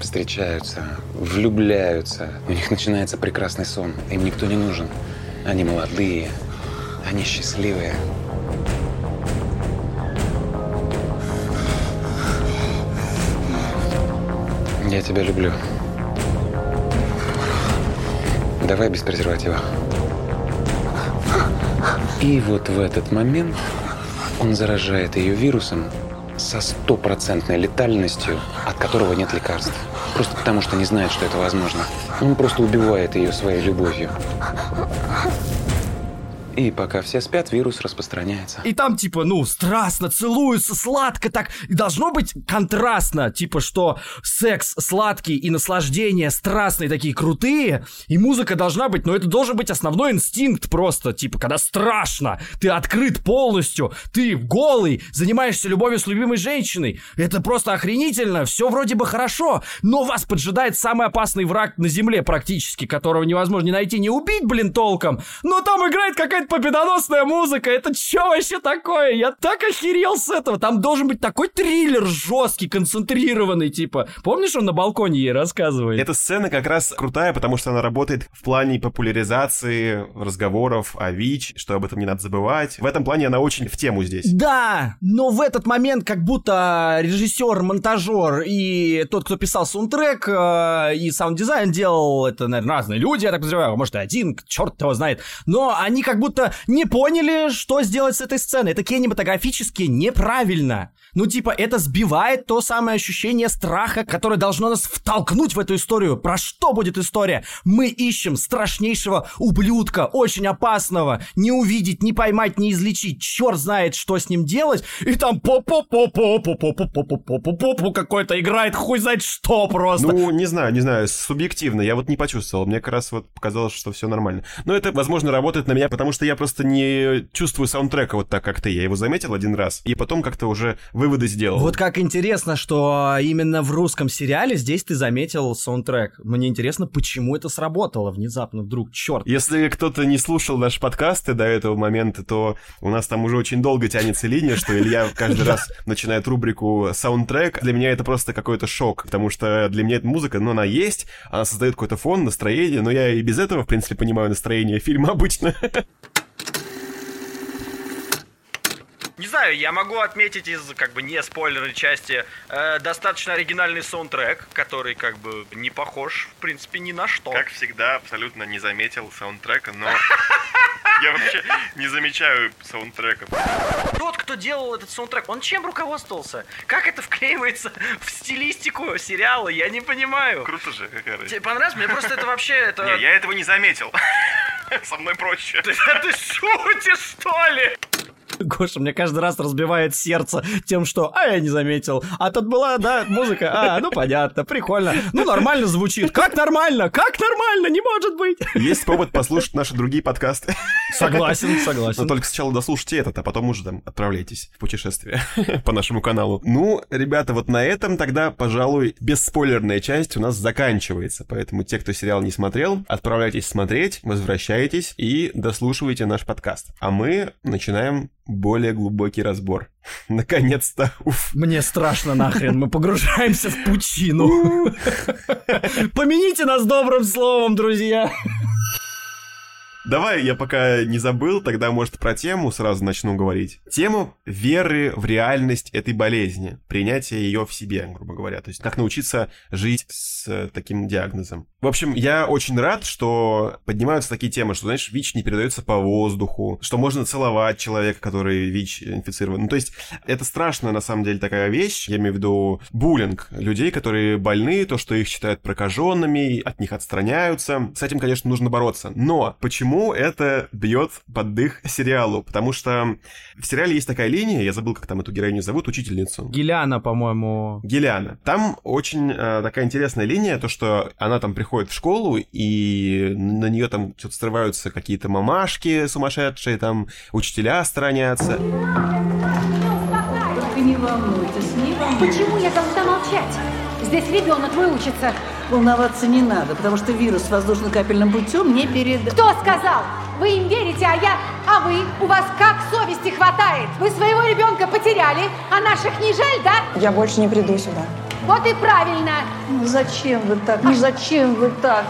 встречаются, влюбляются. У них начинается прекрасный сон. Им никто не нужен. Они молодые, они счастливые. Я тебя люблю. Давай без презерватива. И вот в этот момент он заражает ее вирусом со стопроцентной летальностью, от которого нет лекарств. Просто потому, что не знает, что это возможно. Он просто убивает ее своей любовью. И пока все спят, вирус распространяется. И там, типа, ну, страстно целуются, сладко так. И должно быть контрастно, типа, что секс сладкий и наслаждение страстные такие крутые, и музыка должна быть, но это должен быть основной инстинкт просто, типа, когда страшно, ты открыт полностью, ты голый, занимаешься любовью с любимой женщиной. Это просто охренительно, все вроде бы хорошо, но вас поджидает самый опасный враг на земле практически, которого невозможно ни найти, не убить, блин, толком. Но там играет какая-то победоносная музыка, это что вообще такое? Я так охерел с этого. Там должен быть такой триллер жесткий, концентрированный, типа. Помнишь, он на балконе ей рассказывает? Эта сцена как раз крутая, потому что она работает в плане популяризации разговоров о ВИЧ, что об этом не надо забывать. В этом плане она очень в тему здесь. Да, но в этот момент как будто режиссер, монтажер и тот, кто писал саундтрек э, и саунд-дизайн делал, это, наверное, разные люди, я так подозреваю, может и один, черт его знает. Но они как будто не поняли, что сделать с этой сценой. Это кинематографически неправильно. Ну, типа, это сбивает то самое ощущение страха, которое должно нас втолкнуть в эту историю. Про что будет история? Мы ищем страшнейшего ублюдка, очень опасного. Не увидеть, не поймать, не излечить. Черт знает, что с ним делать. И там по по по по по по по по по по по по какой-то играет хуй знает что просто. Ну, не знаю, не знаю, субъективно, я вот не почувствовал. Мне как раз вот показалось, что все нормально. Но это, возможно, работает на меня, потому что я просто не чувствую саундтрека вот так, как ты. Я его заметил один раз, и потом как-то уже выводы сделал. Вот как интересно, что именно в русском сериале здесь ты заметил саундтрек. Мне интересно, почему это сработало внезапно вдруг, черт. Если кто-то не слушал наши подкасты до этого момента, то у нас там уже очень долго тянется линия, что Илья каждый раз начинает рубрику саундтрек. Для меня это просто какой-то шок, потому что для меня эта музыка, ну, она есть, она создает какой-то фон, настроение, но я и без этого, в принципе, понимаю настроение фильма обычно. Не знаю, я могу отметить из как бы не спойлерной части э, достаточно оригинальный саундтрек, который как бы не похож, в принципе, ни на что. Как всегда, абсолютно не заметил саундтрека, но я вообще не замечаю саундтреков. Тот, кто делал этот саундтрек, он чем руководствовался? Как это вклеивается в стилистику сериала? Я не понимаю. Круто же, какая разница. Тебе понравилось? Мне просто это вообще... Это... Не, я этого не заметил. Со мной проще. Ты, ты шутишь, что ли? Гоша мне каждый раз разбивает сердце тем, что «А, я не заметил». А тут была, да, музыка. А, ну понятно, прикольно. Ну, нормально звучит. Как нормально? Как нормально? Не может быть. Есть повод послушать наши другие подкасты. Согласен, согласен. Но только сначала дослушайте этот, а потом уже там отправляйтесь в путешествие по нашему каналу. Ну, ребята, вот на этом тогда, пожалуй, бесспойлерная часть у нас заканчивается. Поэтому те, кто сериал не смотрел, отправляйтесь смотреть, возвращайтесь и дослушивайте наш подкаст. А мы начинаем более глубокий разбор. Наконец-то. Уф. Мне страшно нахрен, мы погружаемся в пучину. Помяните нас добрым словом, друзья. Давай, я пока не забыл, тогда, может, про тему сразу начну говорить. Тему веры в реальность этой болезни, принятие ее в себе, грубо говоря. То есть, как научиться жить с таким диагнозом. В общем, я очень рад, что поднимаются такие темы, что, знаешь, ВИЧ не передается по воздуху, что можно целовать человека, который ВИЧ инфицирован. Ну, то есть, это страшная, на самом деле, такая вещь. Я имею в виду буллинг людей, которые больны, то, что их считают прокаженными, от них отстраняются. С этим, конечно, нужно бороться. Но почему почему это бьет под дых сериалу? Потому что в сериале есть такая линия, я забыл, как там эту героиню зовут, учительницу. Геляна, по-моему. Геляна. Там очень э, такая интересная линия, то, что она там приходит в школу, и на нее там что-то срываются какие-то мамашки сумасшедшие, там учителя сторонятся. Не волнуйтесь, не волнуйтесь. Почему я должна молчать? Здесь ребенок твой учится. Волноваться не надо, потому что вирус воздушно-капельным путем не перед... Кто сказал? Вы им верите, а я... А вы? У вас как совести хватает? Вы своего ребенка потеряли, а наших не жаль, да? Я больше не приду сюда. Вот и правильно. Ну зачем вы так? Ну зачем вы так?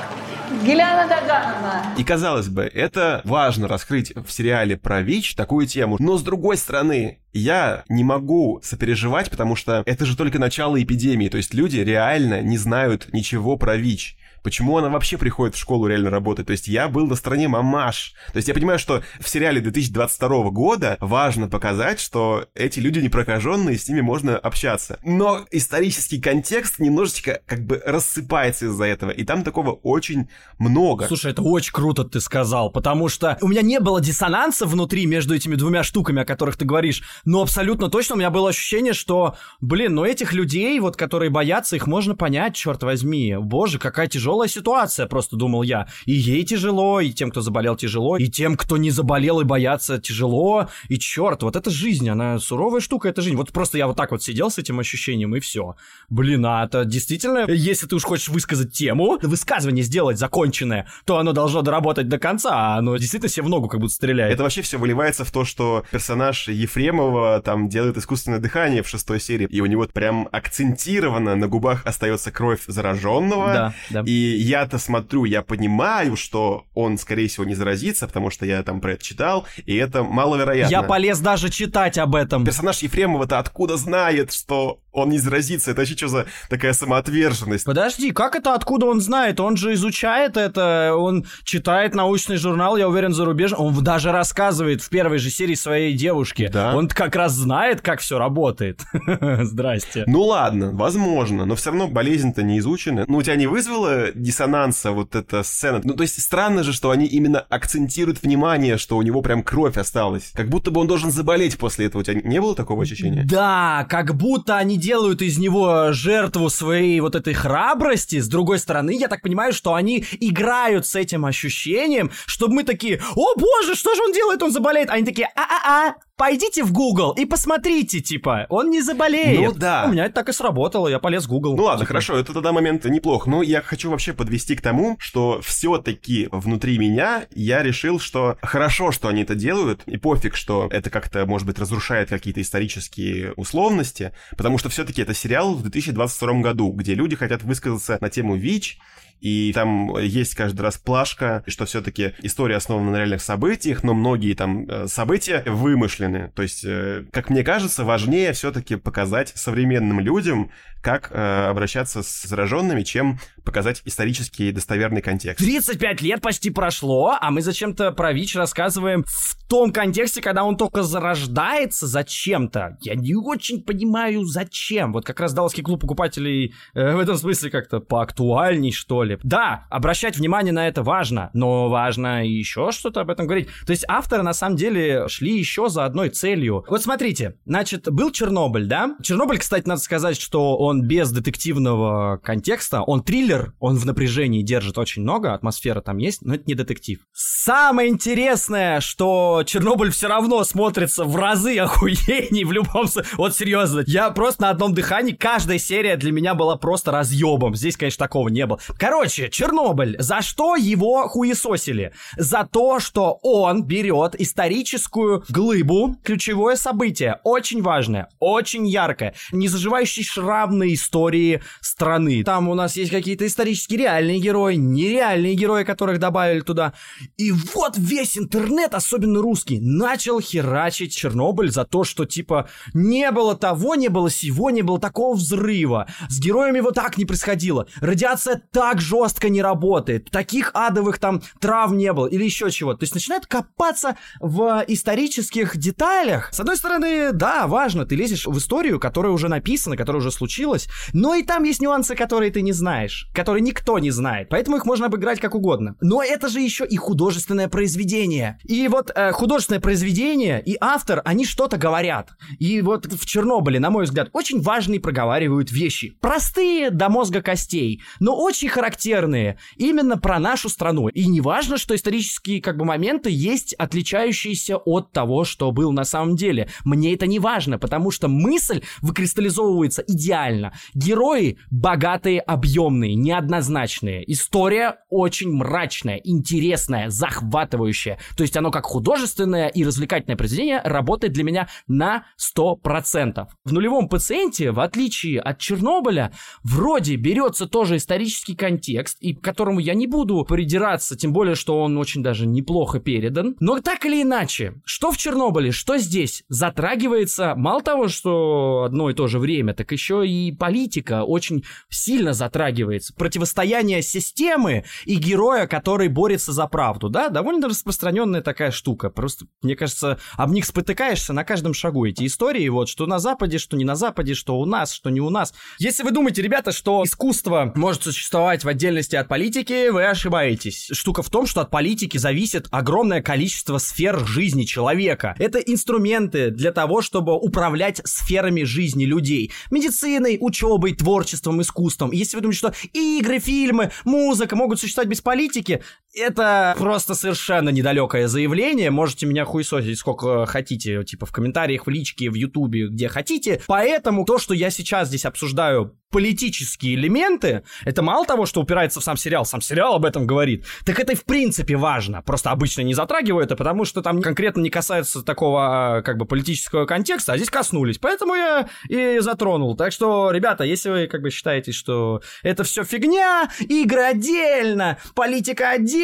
Геляна Дагановна. И казалось бы, это важно раскрыть в сериале про ВИЧ такую тему. Но с другой стороны, я не могу сопереживать, потому что это же только начало эпидемии. То есть люди реально не знают ничего про ВИЧ. Почему она вообще приходит в школу реально работать? То есть я был на стороне мамаш. То есть я понимаю, что в сериале 2022 года важно показать, что эти люди не прокаженные, с ними можно общаться. Но исторический контекст немножечко как бы рассыпается из-за этого. И там такого очень много. Слушай, это очень круто ты сказал, потому что у меня не было диссонанса внутри между этими двумя штуками, о которых ты говоришь, но абсолютно точно у меня было ощущение, что, блин, ну этих людей, вот которые боятся, их можно понять, черт возьми. Боже, какая тяжелая тяжелая ситуация, просто думал я. И ей тяжело, и тем, кто заболел, тяжело, и тем, кто не заболел и боятся, тяжело. И черт, вот это жизнь, она суровая штука, это жизнь. Вот просто я вот так вот сидел с этим ощущением, и все. Блин, а это действительно, если ты уж хочешь высказать тему, высказывание сделать законченное, то оно должно доработать до конца, а оно действительно себе в ногу как будто стреляет. Это вообще все выливается в то, что персонаж Ефремова там делает искусственное дыхание в шестой серии, и у него прям акцентированно на губах остается кровь зараженного, да, да. и я-то смотрю, я понимаю, что он, скорее всего, не заразится, потому что я там про это читал, и это маловероятно. Я полез даже читать об этом. Персонаж Ефремова-то откуда знает, что он не заразится? Это вообще что за такая самоотверженность? Подожди, как это откуда он знает? Он же изучает это, он читает научный журнал, я уверен, зарубежный. Он даже рассказывает в первой же серии своей девушке. Да? Он как раз знает, как все работает. Здрасте. Ну ладно, возможно, но все равно болезнь-то не изучена. Ну, у тебя не вызвало диссонанса вот эта сцена? Ну, то есть странно же, что они именно акцентируют внимание, что у него прям кровь осталась. Как будто бы он должен заболеть после этого. У тебя не было такого ощущения? Да, как будто они делают из него жертву своей вот этой храбрости. С другой стороны, я так понимаю, что они играют с этим ощущением, чтобы мы такие, о боже, что же он делает, он заболеет. Они такие, а-а-а, пойдите в Google и посмотрите, типа, он не заболеет. Ну да. У меня это так и сработало, я полез в Google. Ну ладно, Типа, хорошо, это тогда момент неплох. Но я хочу вообще подвести к тому, что все-таки внутри меня я решил, что хорошо, что они это делают, и пофиг, что это как-то, может быть, разрушает какие-то исторические условности, потому что все-таки это сериал в 2022 году, где люди хотят высказаться на тему ВИЧ, и там есть каждый раз плашка, что все-таки история основана на реальных событиях, но многие там э, события вымышлены. То есть, э, как мне кажется, важнее все-таки показать современным людям, как э, обращаться с зараженными, чем показать исторический достоверный контекст. 35 лет почти прошло, а мы зачем-то про ВИЧ рассказываем в том контексте, когда он только зарождается зачем-то. Я не очень понимаю, зачем. Вот как раз Далласский клуб покупателей э, в этом смысле как-то поактуальней, что ли. Да, обращать внимание на это важно, но важно еще что-то об этом говорить. То есть авторы на самом деле шли еще за одной целью. Вот смотрите, значит, был Чернобыль, да? Чернобыль, кстати, надо сказать, что он без детективного контекста, он триллер, он в напряжении держит очень много, атмосфера там есть, но это не детектив. Самое интересное, что Чернобыль все равно смотрится в разы охуенней в любом случае. Вот серьезно, я просто на одном дыхании, каждая серия для меня была просто разъебом. Здесь, конечно, такого не было. Короче, Чернобыль, за что его хуесосили? За то, что он берет историческую глыбу, ключевое событие, очень важное, очень яркое, не заживающий шрам на истории страны. Там у нас есть какие-то исторические реальные герои, нереальные герои, которых добавили туда. И вот весь интернет, особенно русский, начал херачить Чернобыль за то, что типа не было того, не было сего, не было такого взрыва. С героями вот так не происходило. Радиация так жестко не работает. Таких адовых там трав не было. Или еще чего. То есть начинают копаться в исторических деталях. С одной стороны, да, важно, ты лезешь в историю, которая уже написана, которая уже случилась, но и там есть нюансы, которые ты не знаешь, которые никто не знает. Поэтому их можно обыграть как угодно. Но это же еще и художественное произведение. И вот э, художественное произведение и автор, они что-то говорят. И вот в Чернобыле, на мой взгляд, очень важные проговаривают вещи. Простые до мозга костей, но очень характерные именно про нашу страну. И не важно, что исторические как бы моменты есть отличающиеся от того, что был на самом деле. Мне это не важно, потому что мысль выкристаллизовывается идеально. Герои богатые, объемные, неоднозначные. История очень мрачная, интересная, захватывающая. То есть оно как художественное и развлекательное произведение работает для меня на 100%. В нулевом пациенте, в отличие от Чернобыля, вроде берется тоже исторический контекст, и к которому я не буду придираться, тем более, что он очень даже неплохо передан. Но так или иначе, что в Чернобыле, что здесь, затрагивается мало того, что одно и то же время, так еще и политика очень сильно затрагивается. Противостояние системы и героя, который борется за правду, да, довольно распространенная такая штука. Просто, мне кажется, об них спотыкаешься на каждом шагу. Эти истории, вот, что на Западе, что не на Западе, что у нас, что не у нас. Если вы думаете, ребята, что искусство может существовать в отдельности от политики, вы ошибаетесь. Штука в том, что от политики зависит огромное количество сфер жизни человека. Это инструменты для того, чтобы управлять сферами жизни людей. Медициной, учебой, творчеством, искусством. Если вы думаете, что игры, фильмы, музыка могут существовать без политики, это просто совершенно недалекое заявление. Можете меня хуесосить сколько хотите, типа в комментариях, в личке, в ютубе, где хотите. Поэтому то, что я сейчас здесь обсуждаю политические элементы, это мало того, что упирается в сам сериал, сам сериал об этом говорит, так это и в принципе важно. Просто обычно не затрагиваю это, потому что там конкретно не касается такого как бы политического контекста, а здесь коснулись. Поэтому я и затронул. Так что, ребята, если вы как бы считаете, что это все фигня, игры отдельно, политика отдельно,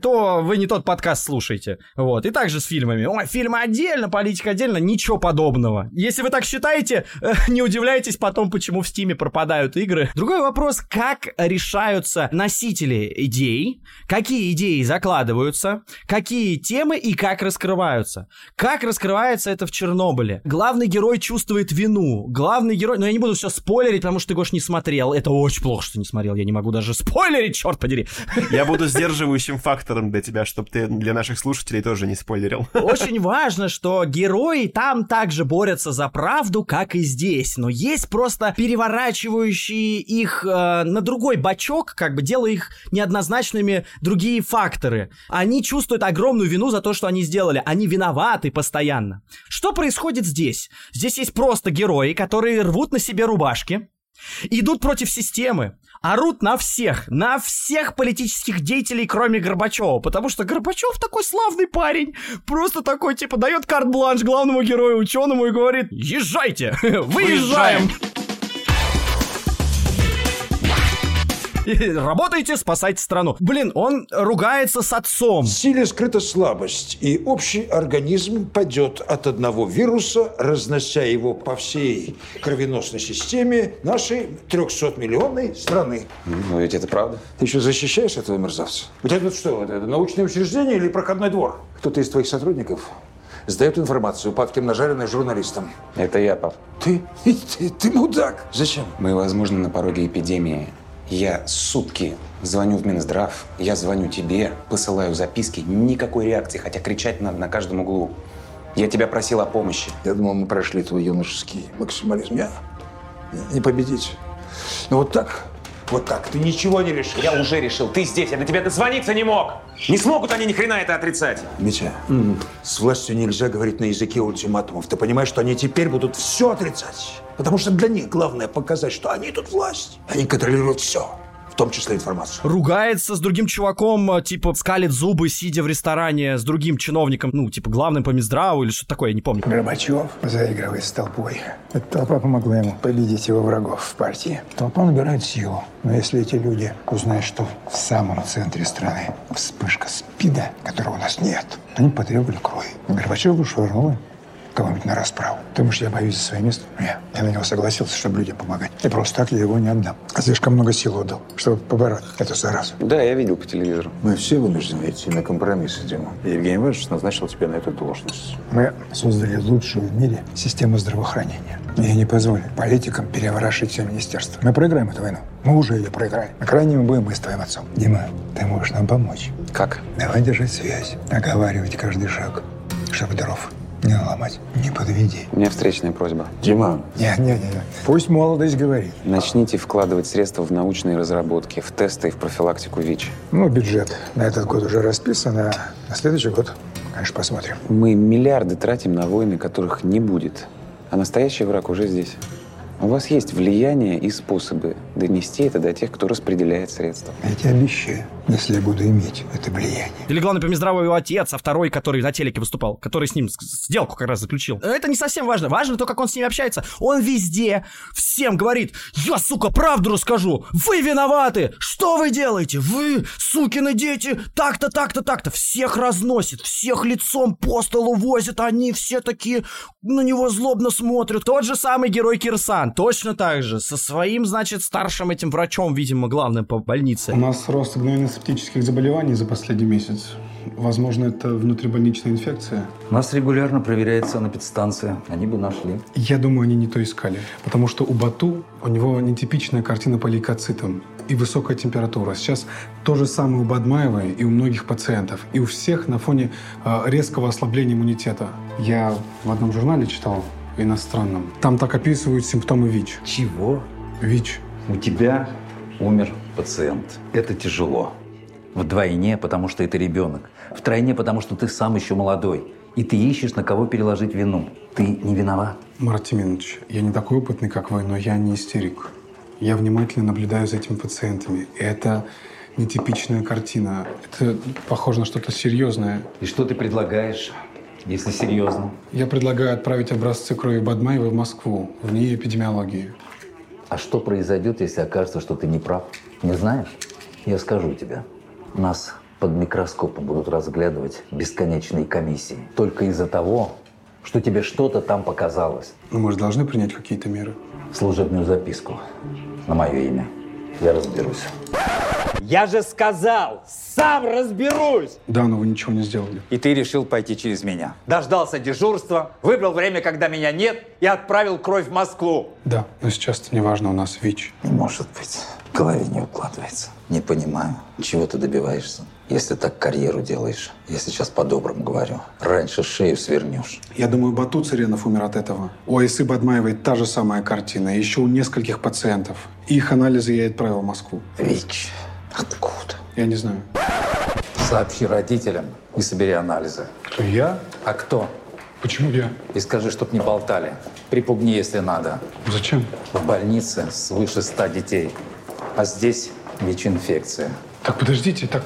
то вы не тот подкаст слушаете. Вот. И также с фильмами. Ой, фильмы отдельно, политика отдельно, ничего подобного. Если вы так считаете, не удивляйтесь потом, почему в Стиме пропадают игры. Другой вопрос, как решаются носители идей, какие идеи закладываются, какие темы и как раскрываются. Как раскрывается это в Чернобыле? Главный герой чувствует вину. Главный герой... Но я не буду все спойлерить, потому что ты, Гош, не смотрел. Это очень плохо, что не смотрел. Я не могу даже спойлерить, черт подери. Я буду сдерживающим фактором для тебя, чтобы ты для наших слушателей тоже не спойлерил. Очень важно, что герои там также борются за правду, как и здесь. Но есть просто переворачивающие их э, на другой бачок, как бы делая их неоднозначными другие факторы. Они чувствуют огромную вину за то, что они сделали. Они виноваты постоянно. Что происходит здесь? Здесь есть просто герои, которые рвут на себе рубашки, идут против системы, орут на всех, на всех политических деятелей, кроме Горбачева, потому что Горбачев такой славный парень, просто такой, типа, дает карт-бланш главному герою, ученому и говорит, езжайте, выезжаем. И Работайте, спасайте страну. Блин, он ругается с отцом. В силе скрыта слабость, и общий организм падет от одного вируса, разнося его по всей кровеносной системе нашей 300-миллионной страны. Ну ведь это правда. Ты еще защищаешь этого мерзавца? У тебя тут что, это научное учреждение или проходной двор? Кто-то из твоих сотрудников сдает информацию падким нажаренной журналистам. Это я, пап. Ты, ты, ты мудак. Зачем? Мы, возможно, на пороге эпидемии. Я сутки звоню в Минздрав, я звоню тебе, посылаю записки, никакой реакции, хотя кричать надо на каждом углу. Я тебя просил о помощи. Я думал, мы прошли твой юношеский максимализм. Я не победить. Ну вот так, вот так, ты ничего не решишь. Я уже решил, ты здесь, я до тебя дозвониться не мог. Не смогут они ни хрена это отрицать. Митя, с властью нельзя говорить на языке ультиматумов. Ты понимаешь, что они теперь будут все отрицать? Потому что для них главное показать, что они тут власть. Они контролируют все, в том числе информацию. Ругается с другим чуваком, э, типа, скалит зубы, сидя в ресторане с другим чиновником, ну, типа, главным по Минздраву или что-то такое, я не помню. Горбачев заигрывает с толпой. Эта толпа помогла ему победить его врагов в партии. Толпа набирает силу. Но если эти люди узнают, что в самом центре страны вспышка СПИДа, которого у нас нет, они потребовали крови. Горбачев швырнул кого-нибудь на расправу. Думаешь, я боюсь за свое место? Нет. Я на него согласился, чтобы людям помогать. И просто так я его не отдам. А слишком много сил отдал, чтобы побороть эту заразу. Да, я видел по телевизору. Мы все вынуждены идти на компромиссы, Дима. И Евгений Иванович назначил тебя на эту должность. Мы создали лучшую в мире систему здравоохранения. Я не позволю политикам переворошить все министерство. Мы проиграем эту войну. Мы уже ее проиграли. На крайнем будем мы с твоим отцом. Дима, ты можешь нам помочь. Как? Давай держать связь, оговаривать каждый шаг, чтобы дров не наломать, не подведи. У меня встречная просьба. Дима, Не, не, не, не. Пусть молодость говорит. Начните вкладывать средства в научные разработки, в тесты и в профилактику ВИЧ. Ну, бюджет на этот год уже расписан, а на следующий год, конечно, посмотрим. Мы миллиарды тратим на войны, которых не будет. А настоящий враг уже здесь. У вас есть влияние и способы донести это до тех, кто распределяет средства. Я тебе обещаю, если я буду иметь это влияние. Или главный по Минздраву его отец, а второй, который на телеке выступал, который с ним сделку как раз заключил. Это не совсем важно. Важно то, как он с ними общается. Он везде всем говорит, я, сука, правду расскажу. Вы виноваты. Что вы делаете? Вы, сукины дети, так-то, так-то, так-то. Всех разносит, всех лицом по столу возит. Они все такие на него злобно смотрят. Тот же самый герой Кирсан. Точно так же. Со своим, значит, старшим этим врачом, видимо, главным по больнице. У нас рост гнойно-септических заболеваний за последний месяц. Возможно, это внутрибольничная инфекция. Нас регулярно проверяет санэпидстанция. Они бы нашли. Я думаю, они не то искали. Потому что у Бату, у него нетипичная картина по лейкоцитам и высокая температура. Сейчас то же самое у Бадмаевой и у многих пациентов. И у всех на фоне э, резкого ослабления иммунитета. Я в одном журнале читал, иностранном. Там так описывают симптомы ВИЧ. Чего? ВИЧ. У тебя умер пациент. Это тяжело. Вдвойне, потому что это ребенок. Втройне, потому что ты сам еще молодой. И ты ищешь, на кого переложить вину. Ты не виноват. Марат Тиминович, я не такой опытный, как вы, но я не истерик. Я внимательно наблюдаю за этими пациентами. И это нетипичная картина. Это похоже на что-то серьезное. И что ты предлагаешь, если серьезно? Я предлагаю отправить образцы крови Бадмаевой в Москву, в НИИ эпидемиологии. А что произойдет, если окажется, что ты не прав? Не знаешь? Я скажу тебе. Нас под микроскопом будут разглядывать бесконечные комиссии. Только из-за того, что тебе что-то там показалось. Ну, мы же должны принять какие-то меры. Служебную записку на мое имя. Я разберусь. Я же сказал, сам разберусь. Да, но вы ничего не сделали. И ты решил пойти через меня. Дождался дежурства, выбрал время, когда меня нет, и отправил кровь в Москву. Да, но сейчас это не важно, у нас ВИЧ. Не может быть. В голове не укладывается. Не понимаю, чего ты добиваешься. Если так карьеру делаешь, я сейчас по-доброму говорю, раньше шею свернешь. Я думаю, Бату Царенов умер от этого. У Айсы Бадмаевой та же самая картина. Еще у нескольких пациентов. Их анализы я отправил в Москву. ВИЧ. Откуда? Я не знаю. Сообщи родителям и собери анализы. Кто, я? А кто? Почему я? И скажи, чтоб не болтали. Припугни, если надо. Зачем? В больнице свыше ста детей. А здесь ВИЧ-инфекция. Так, подождите, так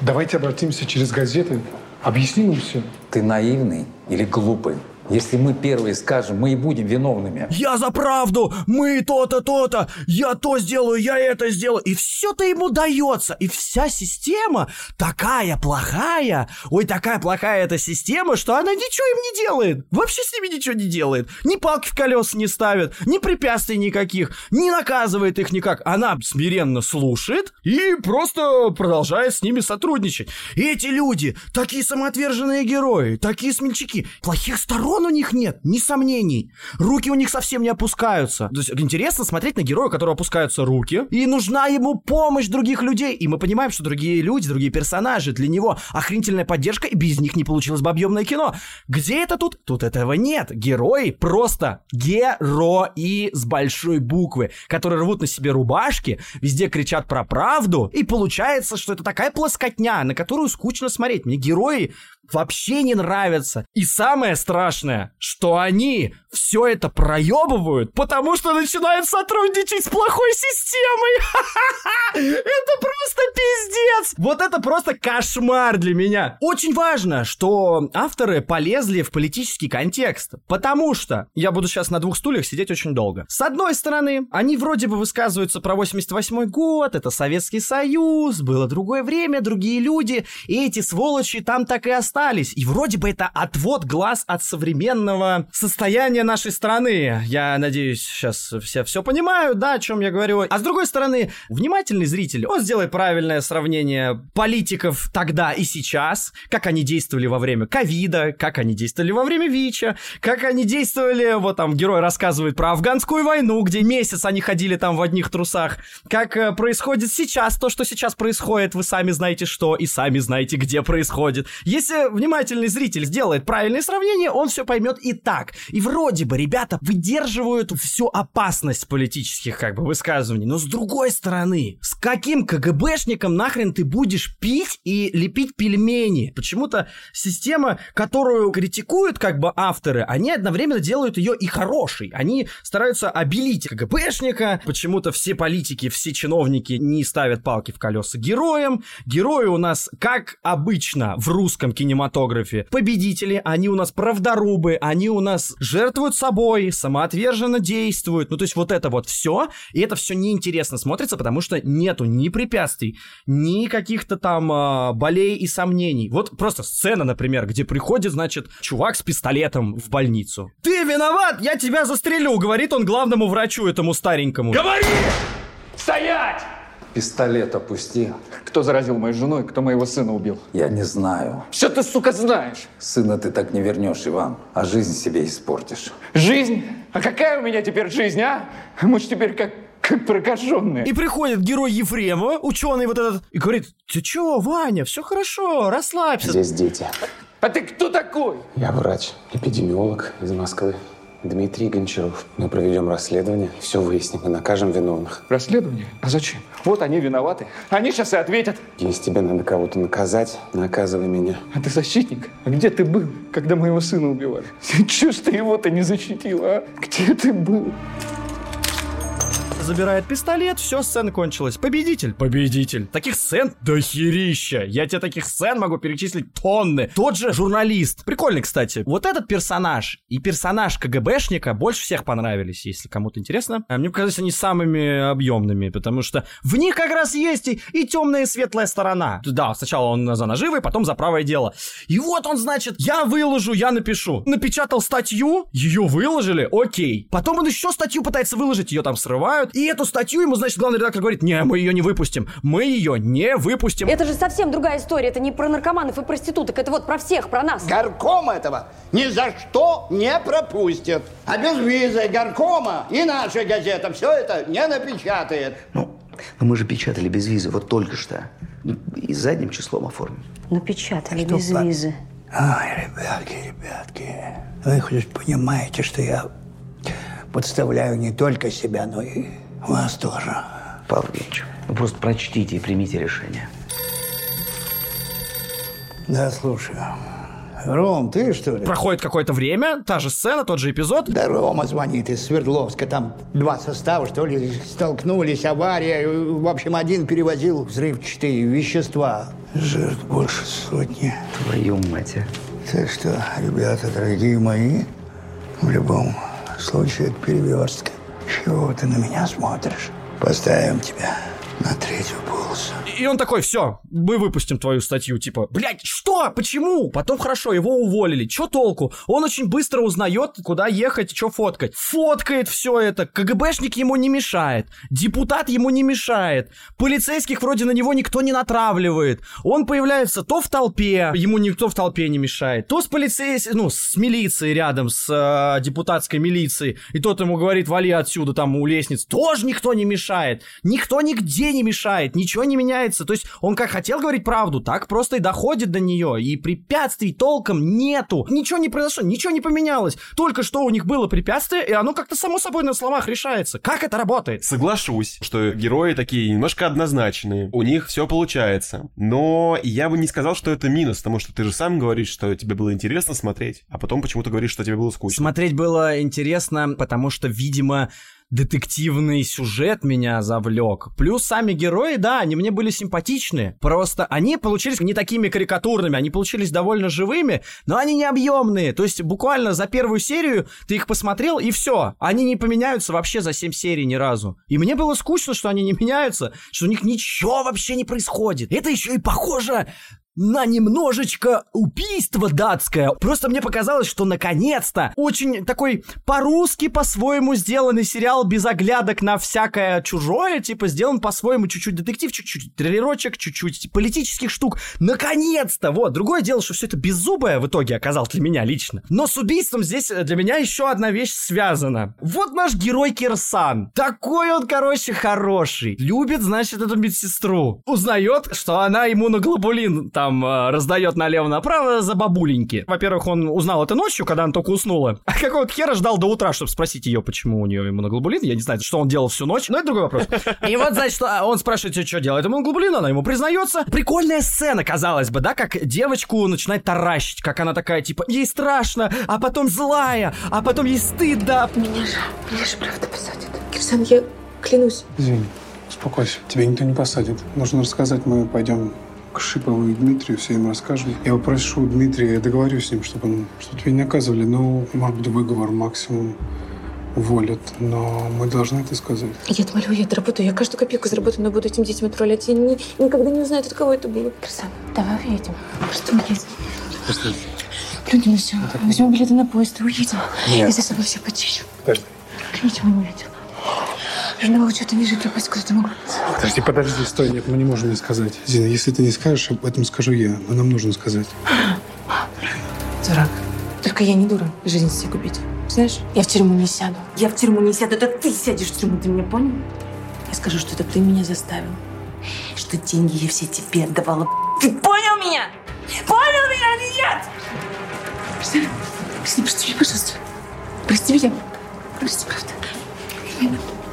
давайте обратимся через газеты. Объясним им все. Ты наивный или глупый? Если мы первые скажем, мы и будем виновными. Я за правду! Мы то-то, то-то! Я то сделаю, я это сделаю! И все-то ему дается! И вся система такая плохая! Ой, такая плохая эта система, что она ничего им не делает! Вообще с ними ничего не делает! Ни палки в колеса не ставит, ни препятствий никаких, не наказывает их никак. Она смиренно слушает и просто продолжает с ними сотрудничать. И эти люди, такие самоотверженные герои, такие смельчаки, плохих сторон у них нет, ни сомнений. Руки у них совсем не опускаются. То есть интересно смотреть на героя, у которого опускаются руки, и нужна ему помощь других людей. И мы понимаем, что другие люди, другие персонажи, для него охренительная поддержка, и без них не получилось бы объемное кино. Где это тут? Тут этого нет. Герои просто герои с большой буквы, которые рвут на себе рубашки, везде кричат про правду, и получается, что это такая плоскотня, на которую скучно смотреть. Мне герои вообще не нравятся. И самое страшное, что они все это проебывают, потому что начинают сотрудничать с плохой системой. Это просто пиздец. Вот это просто кошмар для меня. Очень важно, что авторы полезли в политический контекст, потому что я буду сейчас на двух стульях сидеть очень долго. С одной стороны, они вроде бы высказываются про 88 год, это Советский Союз, было другое время, другие люди, и эти сволочи там так и остались. И вроде бы это отвод глаз от современного состояния нашей страны. Я надеюсь, сейчас все все понимают, да, о чем я говорю. А с другой стороны, внимательный зритель, он сделает правильное сравнение политиков тогда и сейчас, как они действовали во время ковида, как они действовали во время ВИЧа, как они действовали, вот там герой рассказывает про афганскую войну, где месяц они ходили там в одних трусах, как э, происходит сейчас то, что сейчас происходит, вы сами знаете что, и сами знаете, где происходит. Если внимательный зритель сделает правильное сравнение, он все поймет и так. И вроде бы ребята выдерживают всю опасность политических как бы высказываний, но с другой стороны, с каким КГБшником нахрен ты будешь пить и лепить пельмени? Почему-то система, которую критикуют как бы авторы, они одновременно делают ее и хорошей. Они стараются обелить КГБшника, почему-то все политики, все чиновники не ставят палки в колеса героям. Герои у нас, как обычно в русском кинематографе, победители, они у нас правдорубы, они у нас жертвуют собой, самоотверженно действуют. Ну, то есть вот это вот все, и это все неинтересно смотрится, потому что нету ни препятствий, ни каких-то там э, болей и сомнений. Вот просто сцена, например, где приходит, значит, чувак с пистолетом в больницу. Ты виноват, я тебя застрелю, говорит он главному врачу этому старенькому. Говори! Стоять! Пистолет опусти. Кто заразил мою жену и кто моего сына убил? Я не знаю. Что ты, сука, знаешь? Сына ты так не вернешь, Иван, а жизнь себе испортишь. Жизнь? А какая у меня теперь жизнь, а? Мы ж теперь как, как прокаженные. И приходит герой Ефремова, ученый вот этот, и говорит, ты чё, Ваня, все хорошо, расслабься. Здесь дети. А ты кто такой? Я врач, эпидемиолог из Москвы. Дмитрий Гончаров. Мы проведем расследование, все выясним и накажем виновных. Расследование? А зачем? Вот они виноваты. Они сейчас и ответят. Если тебе надо кого-то наказать, наказывай меня. А ты защитник? А где ты был, когда моего сына убивали? Чего ж ты его-то не защитил, а? Где ты был? Забирает пистолет, все, сцена кончилась. Победитель, победитель. Таких сцен дохерища. Я тебе таких сцен могу перечислить тонны. Тот же журналист. Прикольный, кстати. Вот этот персонаж и персонаж КГБшника больше всех понравились, если кому-то интересно. А мне показались они самыми объемными, потому что в них как раз есть и, и темная и светлая сторона. Да, сначала он за наживой, потом за правое дело. И вот он, значит, я выложу, я напишу. Напечатал статью, ее выложили, окей. Потом он еще статью пытается выложить, ее там срывают. И эту статью ему, значит, главный редактор говорит, не, мы ее не выпустим. Мы ее не выпустим. Это же совсем другая история. Это не про наркоманов и проституток. Это вот про всех, про нас. Горком этого ни за что не пропустит. А без визы горкома и наша газета все это не напечатает. Ну, но мы же печатали без визы вот только что. И задним числом оформим. Напечатали Что, без пап? визы. Ай, ребятки, ребятки, вы хоть понимаете, что я подставляю не только себя, но и вас тоже. Павел Евгеньевич, вы просто прочтите и примите решение. Да, слушаю. Ром, ты что ли? Проходит какое-то время, та же сцена, тот же эпизод. Да Рома звонит из Свердловска. Там два состава, что ли, столкнулись, авария. В общем, один перевозил взрывчатые вещества. Жертв больше сотни. Твою мать. а. Так что, ребята, дорогие мои, В любом случае, это переверстка. Чего ты на меня смотришь? Поставим тебя на третью полосу. И он такой, все, мы выпустим твою статью, типа, блядь, что, почему? Потом хорошо, его уволили, чё толку? Он очень быстро узнает, куда ехать, что фоткать. Фоткает все это, КГБшник ему не мешает, депутат ему не мешает, полицейских вроде на него никто не натравливает. Он появляется то в толпе, ему никто в толпе не мешает, то с полицейской, ну, с милицией рядом, с э, депутатской милицией, и тот ему говорит, вали отсюда, там, у лестниц, тоже никто не мешает, никто нигде не мешает, ничего не меняется. То есть он как хотел говорить правду, так просто и доходит до нее. И препятствий толком нету. Ничего не произошло, ничего не поменялось. Только что у них было препятствие, и оно как-то само собой на словах решается. Как это работает? Соглашусь, что герои такие немножко однозначные. У них все получается. Но я бы не сказал, что это минус, потому что ты же сам говоришь, что тебе было интересно смотреть, а потом почему-то говоришь, что тебе было скучно. Смотреть было интересно, потому что, видимо, детективный сюжет меня завлек. Плюс сами герои, да, они мне были симпатичны. Просто они получились не такими карикатурными, они получились довольно живыми, но они не объемные. То есть буквально за первую серию ты их посмотрел и все. Они не поменяются вообще за 7 серий ни разу. И мне было скучно, что они не меняются, что у них ничего вообще не происходит. Это еще и похоже на немножечко убийство датское. Просто мне показалось, что наконец-то очень такой по-русски по-своему сделанный сериал без оглядок на всякое чужое, типа сделан по-своему чуть-чуть детектив, чуть-чуть триллерочек, чуть-чуть политических штук. Наконец-то! Вот, другое дело, что все это беззубое в итоге оказалось для меня лично. Но с убийством здесь для меня еще одна вещь связана. Вот наш герой Кирсан. Такой он, короче, хороший. Любит, значит, эту медсестру. Узнает, что она иммуноглобулин там там э, раздает налево-направо за бабуленьки. Во-первых, он узнал это ночью, когда она только уснула. А какого-то хера ждал до утра, чтобы спросить ее, почему у нее иммуноглобулин. Я не знаю, что он делал всю ночь, но это другой вопрос. И вот, значит, он спрашивает, что делает иммуноглобулин, она ему признается. Прикольная сцена, казалось бы, да, как девочку начинает таращить, как она такая, типа, ей страшно, а потом злая, а потом ей стыдно. Меня же, меня же правда посадят. Кирсан, я клянусь. Извини, успокойся. Тебя никто не посадит. Нужно рассказать, мы пойдем к Шипову и Дмитрию, все им расскажем. Я попрошу Дмитрия, я договорюсь с ним, чтобы он, чтобы тебя не наказывали. Ну, может быть, выговор максимум уволят, но мы должны это сказать. Я молю, я доработаю, я каждую копейку заработаю, но буду этим детям отправлять. И ни, никогда не узнают, от кого это было. Красан, давай уедем. Что мы едем? Просто... Плюнем на все. Возьмем билеты на поезд и уедем. Нет. Я за собой все почищу. Подожди. Ничего не уедем. Жена учета ниже пропасть куда-то могу. Подожди, подожди, стой, нет, мы не можем не сказать. Зина, если ты не скажешь, об этом скажу я. Но нам нужно сказать. Дурак. Только я не дура жизнь себе купить. Знаешь, я в тюрьму не сяду. Я в тюрьму не сяду. Это ты сядешь в тюрьму, ты меня понял? Я скажу, что это ты меня заставил. Что деньги я все тебе отдавала. Ты понял меня? Понял меня или нет? Прости, прости, прости меня, пожалуйста. Прости меня. Прости, правда. Thank you.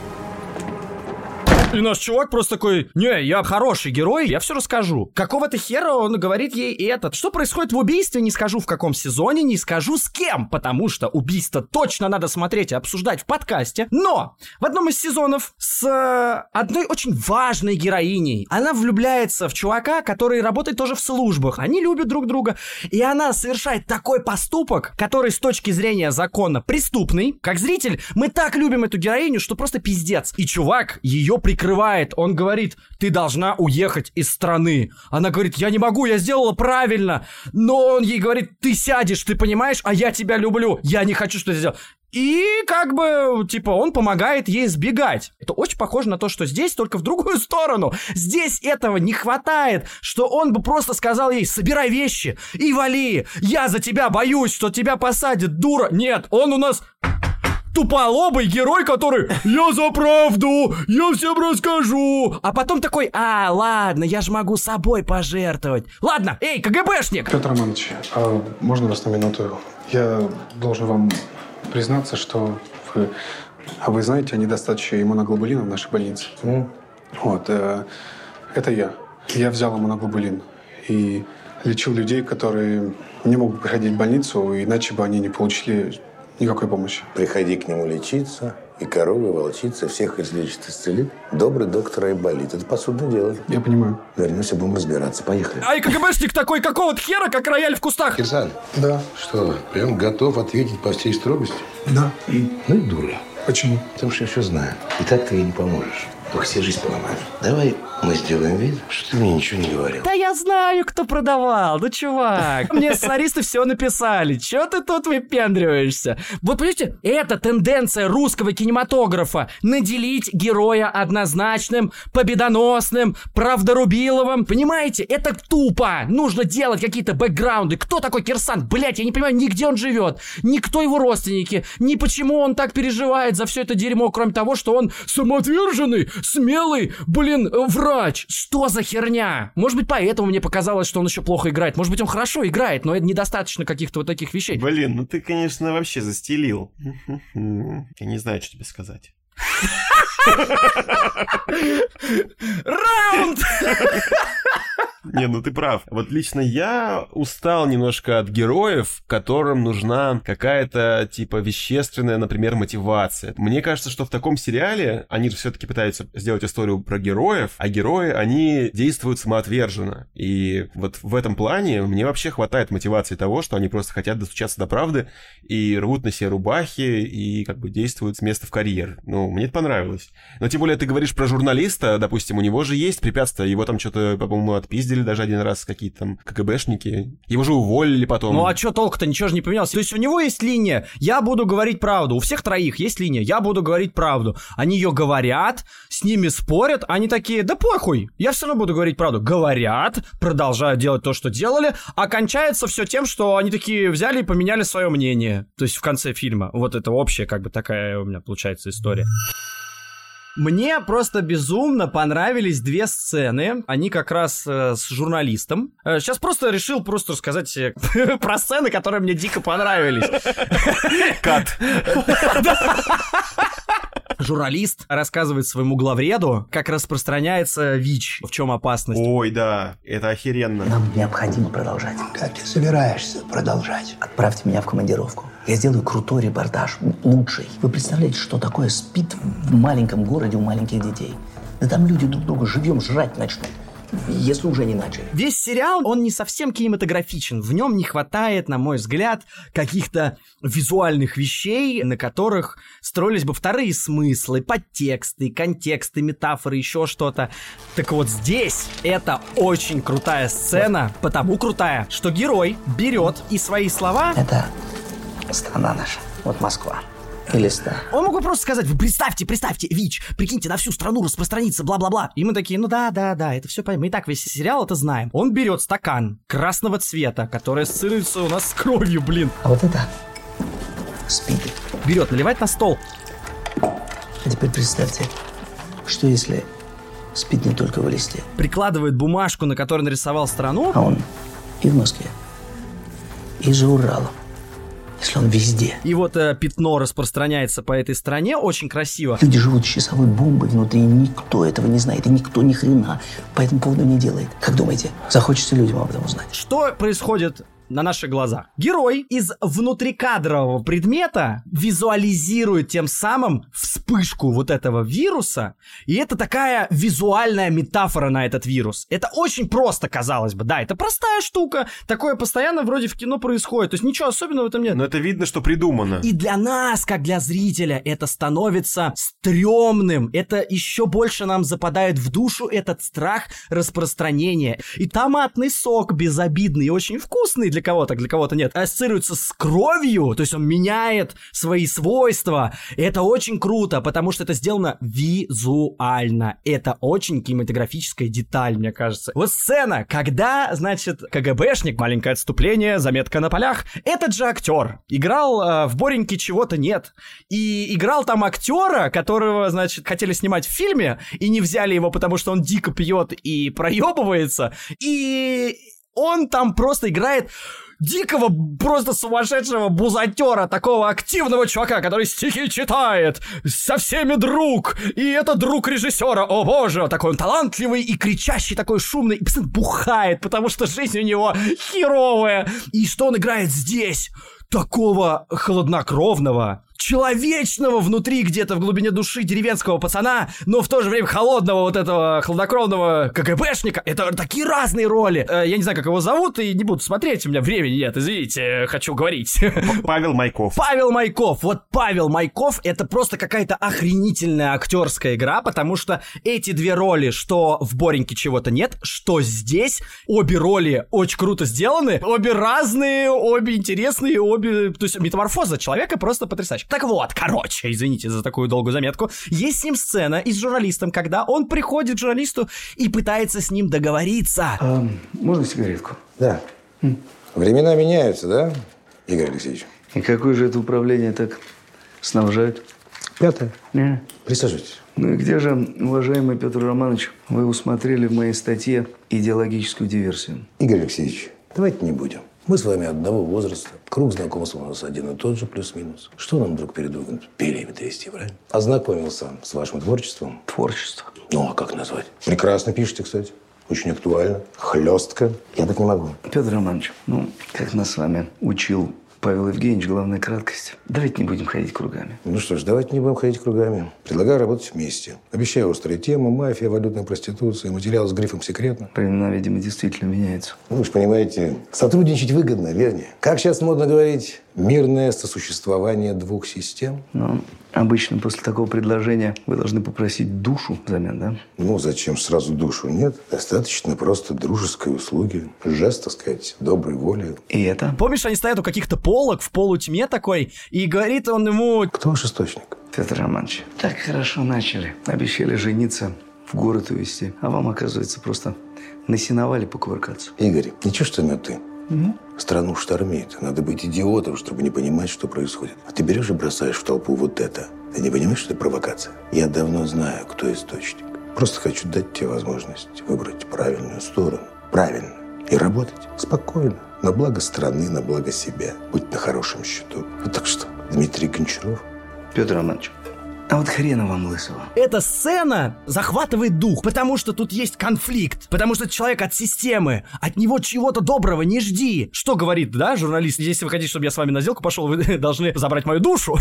И наш чувак просто такой, не, я хороший герой, я все расскажу. Какого-то хера он говорит ей этот. Что происходит в убийстве, не скажу в каком сезоне, не скажу с кем, потому что убийство точно надо смотреть и обсуждать в подкасте. Но в одном из сезонов с э, одной очень важной героиней она влюбляется в чувака, который работает тоже в службах. Они любят друг друга, и она совершает такой поступок, который с точки зрения закона преступный. Как зритель, мы так любим эту героиню, что просто пиздец. И чувак ее прикрывает. Он говорит, ты должна уехать из страны. Она говорит, я не могу, я сделала правильно. Но он ей говорит, ты сядешь, ты понимаешь, а я тебя люблю. Я не хочу, что ты сделал. И как бы, типа, он помогает ей сбегать. Это очень похоже на то, что здесь, только в другую сторону. Здесь этого не хватает, что он бы просто сказал ей, собирай вещи и вали. Я за тебя боюсь, что тебя посадят, дура. Нет, он у нас туполобый герой, который «Я за правду! Я всем расскажу!» А потом такой «А, ладно, я же могу собой пожертвовать!» Ладно, эй, КГБшник! Петр Романович, а можно вас на минуту? Я должен вам признаться, что вы... А вы знаете о недостатке иммуноглобулина в нашей больнице? Вот, э, это я. Я взял иммуноглобулин и лечил людей, которые не могут приходить в больницу, иначе бы они не получили никакой помощи. Приходи к нему лечиться, И корова, и волчица всех излечит, исцелит. Добрый доктор Айболит. Это посудное дело. Я понимаю. Вернемся, будем разбираться. Поехали. А и КГБшник такой, какого-то хера, как рояль в кустах. Кирсан. Да. Что, прям готов ответить по всей строгости? Да. Ну и дура. Почему? Потому что я все знаю. И так ты ей не поможешь. Только себе жизнь поломаешь. Давай мы сделаем вид, что ты мне ничего не говорил. Да я знаю, кто продавал. Ну, чувак, мне сценаристы все написали. Че ты тут выпендриваешься? Вот, понимаете, это тенденция русского кинематографа. Наделить героя однозначным, победоносным, правдорубиловым. Понимаете, это тупо. Нужно делать какие-то бэкграунды. Кто такой Кирсан? Блять, я не понимаю, ни где он живет, ни кто его родственники, ни почему он так переживает за все это дерьмо, кроме того, что он самоотверженный, смелый, блин, врач. Что за херня? Может быть, поэтому мне показалось, что он еще плохо играет. Может быть, он хорошо играет, но это недостаточно каких-то вот таких вещей. Блин, ну ты, конечно, вообще застелил. Я не знаю, что тебе сказать. Раунд! Не, ну ты прав. Вот лично я устал немножко от героев, которым нужна какая-то, типа, вещественная, например, мотивация. Мне кажется, что в таком сериале они же все-таки пытаются сделать историю про героев, а герои, они действуют самоотверженно. И вот в этом плане мне вообще хватает мотивации того, что они просто хотят достучаться до правды и рвут на себе рубахи и как бы действуют с места в карьер. Ну, мне это понравилось. Но тем более ты говоришь про журналиста, допустим, у него же есть препятствия, его там что-то, по-моему, отпиздили даже один раз какие-то там КГБшники. Его же уволили потом. Ну а что толку-то? Ничего же не поменялось. То есть у него есть линия, я буду говорить правду. У всех троих есть линия, я буду говорить правду. Они ее говорят, с ними спорят, они такие, да похуй, я все равно буду говорить правду. Говорят, продолжают делать то, что делали, а кончается все тем, что они такие взяли и поменяли свое мнение. То есть в конце фильма. Вот это общая как бы такая у меня получается история. Мне просто безумно понравились две сцены. Они как раз э, с журналистом. Э, сейчас просто решил просто рассказать э, про сцены, которые мне дико понравились. Кат. Журналист рассказывает своему главреду, как распространяется ВИЧ, в чем опасность. Ой, да, это охеренно. Нам необходимо продолжать. Как ты собираешься продолжать? Отправьте меня в командировку. Я сделаю крутой репортаж, лучший. Вы представляете, что такое спит в маленьком городе у маленьких детей? Да там люди друг друга живьем жрать начнут, если уже не начали. Весь сериал, он не совсем кинематографичен. В нем не хватает, на мой взгляд, каких-то визуальных вещей, на которых строились бы вторые смыслы, подтексты, контексты, метафоры, еще что-то. Так вот здесь это очень крутая сцена, потому крутая, что герой берет и свои слова... Это страна наша. Вот Москва. И листа. Он мог бы просто сказать, вы представьте, представьте, ВИЧ, прикиньте, на всю страну распространится, бла-бла-бла. И мы такие, ну да, да, да, это все поймем. Мы и так весь сериал это знаем. Он берет стакан красного цвета, который ассоциируется у нас с кровью, блин. А вот это спит. Берет, наливает на стол. А теперь представьте, что если спит не только в листе, Прикладывает бумажку, на которой нарисовал страну. а он и в Москве, и за Уралом. Если он везде. И вот э, пятно распространяется по этой стране очень красиво. Люди живут с часовой бомбой внутри, никто этого не знает, и никто ни хрена по этому поводу не делает. Как думаете, захочется людям об этом узнать? Что происходит на наших глазах. Герой из внутрикадрового предмета визуализирует тем самым вспышку вот этого вируса, и это такая визуальная метафора на этот вирус. Это очень просто, казалось бы, да, это простая штука, такое постоянно вроде в кино происходит, то есть ничего особенного в этом нет. Но это видно, что придумано. И для нас, как для зрителя, это становится стрёмным. Это еще больше нам западает в душу этот страх распространения. И томатный сок безобидный и очень вкусный для кого-то, для кого-то нет, ассоциируется с кровью, то есть он меняет свои свойства. И это очень круто, потому что это сделано визуально. Это очень кинематографическая деталь, мне кажется. Вот сцена, когда, значит, КГБшник, маленькое отступление, заметка на полях, этот же актер играл э, в Бореньке чего-то нет. И играл там актера, которого, значит, хотели снимать в фильме, и не взяли его, потому что он дико пьет и проебывается. И он там просто играет дикого, просто сумасшедшего бузатера, такого активного чувака, который стихи читает, со всеми друг, и это друг режиссера, о боже, такой он талантливый и кричащий, такой шумный, и постоянно бухает, потому что жизнь у него херовая. И что он играет здесь? такого хладнокровного, человечного внутри где-то в глубине души деревенского пацана, но в то же время холодного вот этого хладнокровного КГБшника. Это такие разные роли. Э, я не знаю, как его зовут, и не буду смотреть, у меня времени нет, извините, хочу говорить. Павел Майков. Павел Майков. Вот Павел Майков это просто какая-то охренительная актерская игра, потому что эти две роли, что в Бореньке чего-то нет, что здесь, обе роли очень круто сделаны, обе разные, обе интересные, обе... То есть метаморфоза человека просто потрясающая. Так вот, короче, извините за такую долгую заметку, есть с ним сцена и с журналистом, когда он приходит к журналисту и пытается с ним договориться. А, можно сигаретку? Да. Времена меняются, да, Игорь Алексеевич? И какое же это управление так снабжает? Пятое. Не. Присаживайтесь. Ну и где же, уважаемый Петр Романович, вы усмотрели в моей статье идеологическую диверсию? Игорь Алексеевич, давайте не будем. Мы с вами одного возраста. Круг знакомств у нас один и тот же, плюс-минус. Что нам друг перед другом перьями трясти, правильно? Ознакомился с вашим творчеством. Творчество? Ну, а как назвать? Прекрасно пишете, кстати. Очень актуально. Хлестко. Я так не могу. Петр Романович, ну, как нас с вами учил Павел Евгеньевич, главная краткость. Давайте не будем ходить кругами. Ну что ж, давайте не будем ходить кругами. Предлагаю работать вместе. Обещаю острые темы, мафия, валютная проституция, материал с грифом «секретно». Времена, видимо, действительно меняются. Ну, вы же понимаете, сотрудничать выгодно, вернее. Как сейчас модно говорить, мирное сосуществование двух систем. Ну, обычно после такого предложения вы должны попросить душу взамен, да? Ну, зачем сразу душу? Нет, достаточно просто дружеской услуги, жест, так сказать, доброй воли. И это? Помнишь, они стоят у каких-то полок в полутьме такой, и говорит он ему... Кто ваш источник? Петр Романович, так хорошо начали. Обещали жениться, в город увезти. А вам, оказывается, просто насиновали покувыркаться. Игорь, ничего, что на «ты». Мгм. Страну штормит. Надо быть идиотом, чтобы не понимать, что происходит. А ты берешь и бросаешь в толпу вот это. Ты не понимаешь, что это провокация? Я давно знаю, кто источник. Просто хочу дать тебе возможность выбрать правильную сторону. Правильно. И работать спокойно. На благо страны, на благо себя. Будь на хорошем счету. Вот так что, Дмитрий Гончаров. Петр Романович, а вот хрена вам лысого. Эта сцена захватывает дух, потому что тут есть конфликт, потому что человек от системы, от него чего-то доброго не жди. Что говорит, да, журналист? Если вы хотите, чтобы я с вами на сделку пошел, вы должны забрать мою душу.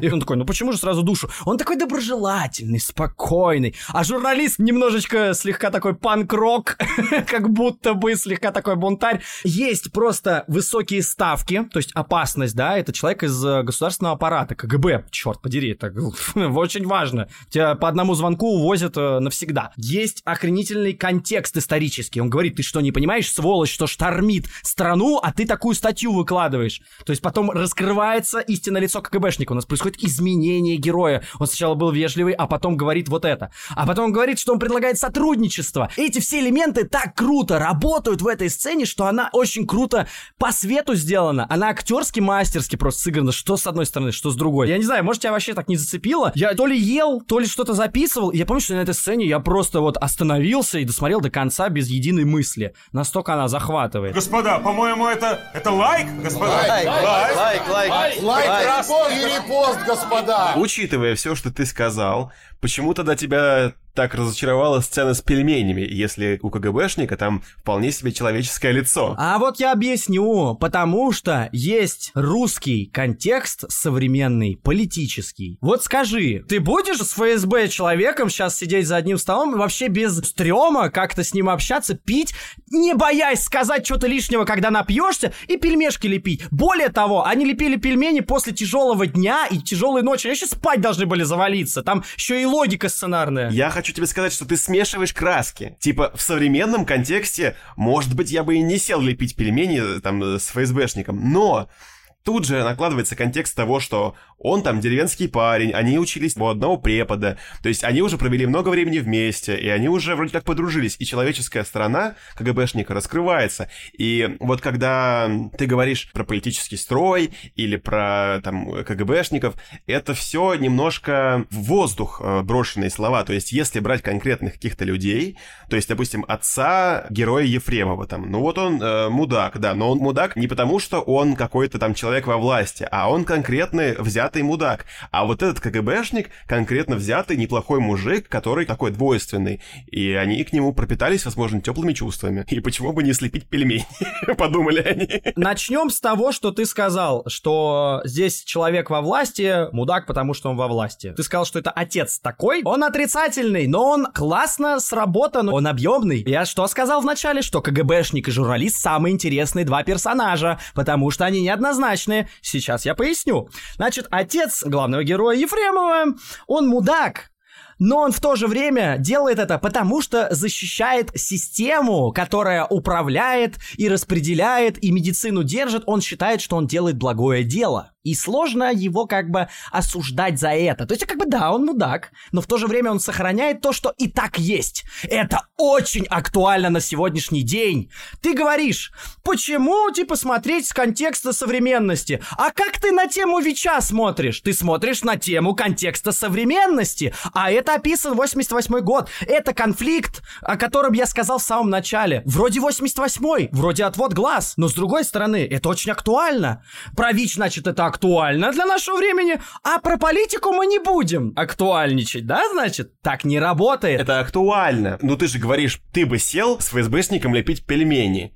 И он такой, ну почему же сразу душу? Он такой доброжелательный, спокойный. А журналист немножечко слегка такой панк-рок, как будто бы слегка такой бунтарь. Есть просто высокие ставки, то есть опасность, да, это человек из э, государственного аппарата, КГБ, черт подери, это очень важно. Тебя по одному звонку увозят э, навсегда. Есть охренительный контекст исторический. Он говорит, ты что, не понимаешь, сволочь, что штормит страну, а ты такую статью выкладываешь. То есть потом раскрывается истинное лицо КГБшника. У нас происходит изменение героя. Он сначала был вежливый, а потом говорит вот это. А потом он говорит, что он предлагает сотрудничество. Эти все элементы так круто работают в этой сцене, что она очень круто по свету сделана. Она актерски, мастерски просто сыграна. Что с одной стороны, что с другой. Я не знаю, может, тебя вообще так не зацепило. Я то ли ел, то ли что-то записывал. И я помню, что на этой сцене я просто вот остановился и досмотрел до конца без единой мысли. Настолько она захватывает. Господа, по-моему, это, это лайк, господа? Лайк, лайк, лайк, лайк. Лайк, репост и репост, господа. Учитывая все, что ты сказал, почему тогда тебя так разочаровала сцена с пельменями, если у КГБшника там вполне себе человеческое лицо? А вот я объясню, потому что есть русский контекст современный, политический. Вот скажи, ты будешь с ФСБ человеком сейчас сидеть за одним столом и вообще без стрёма как-то с ним общаться, пить, не боясь сказать что-то лишнего, когда напьешься, и пельмешки лепить. Более того, они лепили пельмени после тяжелого дня и тяжелой ночи. Они еще спать должны были завалиться. Там еще и логика сценарная. Я хочу тебе сказать, что ты смешиваешь краски. Типа, в современном контексте, может быть, я бы и не сел лепить пельмени э, там э, с ФСБшником, но тут же накладывается контекст того, что он там деревенский парень, они учились у одного препода, то есть они уже провели много времени вместе, и они уже вроде как подружились, и человеческая сторона КГБшника раскрывается. И вот когда ты говоришь про политический строй или про там КГБшников, это все немножко в воздух э, брошенные слова, то есть если брать конкретных каких-то людей, то есть, допустим, отца героя Ефремова там, ну вот он э, мудак, да, но он мудак не потому, что он какой-то там человек человек во власти, а он конкретно взятый мудак. А вот этот КГБшник конкретно взятый неплохой мужик, который такой двойственный. И они к нему пропитались, возможно, теплыми чувствами. И почему бы не слепить пельмени? Подумали они. Начнем с того, что ты сказал, что здесь человек во власти, мудак, потому что он во власти. Ты сказал, что это отец такой. Он отрицательный, но он классно сработан, он объемный. Я что сказал вначале? Что КГБшник и журналист самые интересные два персонажа, потому что они неоднозначные. Сейчас я поясню. Значит, отец главного героя Ефремова, он мудак, но он в то же время делает это потому, что защищает систему, которая управляет и распределяет, и медицину держит. Он считает, что он делает благое дело. И сложно его как бы осуждать за это. То есть, как бы, да, он мудак, но в то же время он сохраняет то, что и так есть. Это очень актуально на сегодняшний день. Ты говоришь, почему, типа, смотреть с контекста современности? А как ты на тему ВИЧа смотришь? Ты смотришь на тему контекста современности. А это описан 88 год. Это конфликт, о котором я сказал в самом начале. Вроде 88-й, вроде отвод глаз. Но с другой стороны, это очень актуально. Про ВИЧ, значит, это актуально для нашего времени, а про политику мы не будем актуальничать, да, значит? Так не работает. Это актуально. Ну ты же говоришь, ты бы сел с ФСБшником лепить пельмени.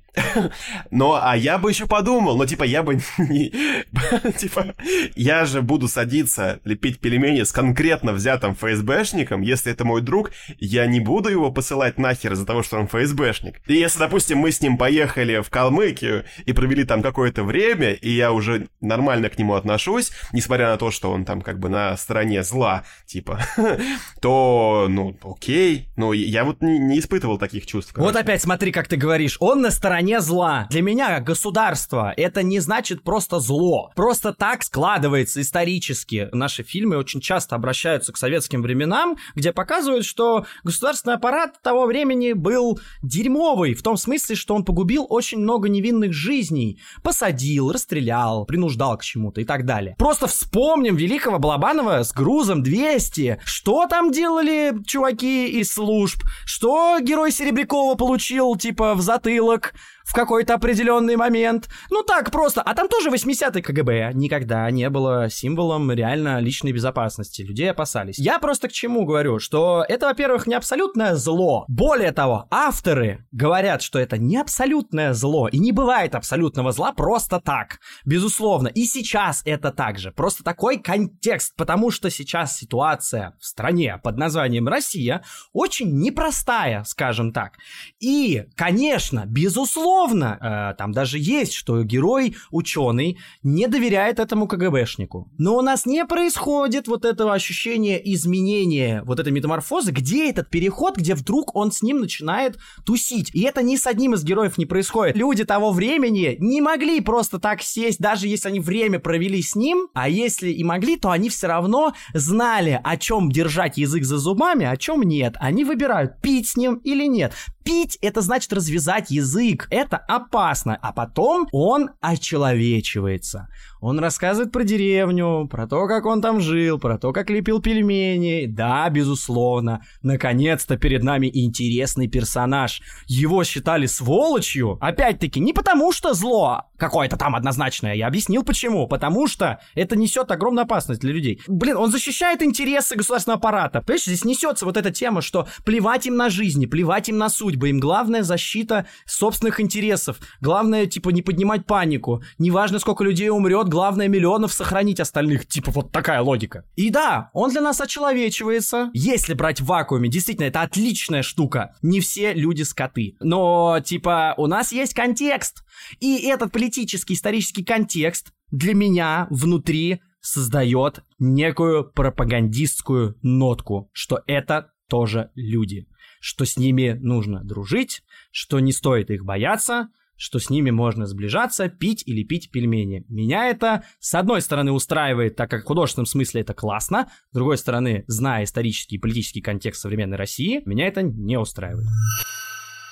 Но, а я бы еще подумал, но типа я бы не... типа, я же буду садиться лепить пельмени с конкретно взятым ФСБшником, если это мой друг, я не буду его посылать нахер из-за того, что он ФСБшник. И если, допустим, мы с ним поехали в Калмыкию и провели там какое-то время, и я уже нормально к нему отношусь, несмотря на то, что он там как бы на стороне зла, типа, то, ну, окей. Ну, я вот не, не испытывал таких чувств. Вот опять смотри, как ты говоришь, он на стороне стороне зла. Для меня государство это не значит просто зло. Просто так складывается исторически. Наши фильмы очень часто обращаются к советским временам, где показывают, что государственный аппарат того времени был дерьмовый, в том смысле, что он погубил очень много невинных жизней. Посадил, расстрелял, принуждал к чему-то и так далее. Просто вспомним великого Балабанова с грузом 200. Что там делали чуваки из служб? Что герой Серебрякова получил, типа, в затылок? В какой-то определенный момент. Ну так, просто. А там тоже 80-й КГБ никогда не было символом реально личной безопасности. Людей опасались. Я просто к чему говорю, что это, во-первых, не абсолютное зло. Более того, авторы говорят, что это не абсолютное зло, и не бывает абсолютного зла просто так. Безусловно. И сейчас это так же. Просто такой контекст, потому что сейчас ситуация в стране под названием Россия очень непростая, скажем так. И, конечно, безусловно, безусловно, э, там даже есть, что герой, ученый, не доверяет этому КГБшнику. Но у нас не происходит вот этого ощущения изменения, вот этой метаморфозы, где этот переход, где вдруг он с ним начинает тусить. И это ни с одним из героев не происходит. Люди того времени не могли просто так сесть, даже если они время провели с ним, а если и могли, то они все равно знали, о чем держать язык за зубами, о чем нет. Они выбирают, пить с ним или нет. Пить это значит развязать язык. Это опасно. А потом он очеловечивается. Он рассказывает про деревню, про то, как он там жил, про то, как лепил пельмени. Да, безусловно. Наконец-то перед нами интересный персонаж. Его считали сволочью. Опять-таки, не потому что зло какое-то там однозначное. Я объяснил почему. Потому что это несет огромную опасность для людей. Блин, он защищает интересы государственного аппарата. Понимаешь, здесь несется вот эта тема, что плевать им на жизни, плевать им на судьбы. Им главное защита собственных интересов. Главное, типа, не поднимать панику. Неважно, сколько людей умрет, главное миллионов сохранить остальных. Типа вот такая логика. И да, он для нас очеловечивается. Если брать в вакууме, действительно, это отличная штука. Не все люди скоты. Но, типа, у нас есть контекст. И этот политический исторический контекст для меня внутри создает некую пропагандистскую нотку, что это тоже люди, что с ними нужно дружить, что не стоит их бояться, что с ними можно сближаться, пить или пить пельмени. Меня это, с одной стороны, устраивает, так как в художественном смысле это классно, с другой стороны, зная исторический и политический контекст современной России, меня это не устраивает.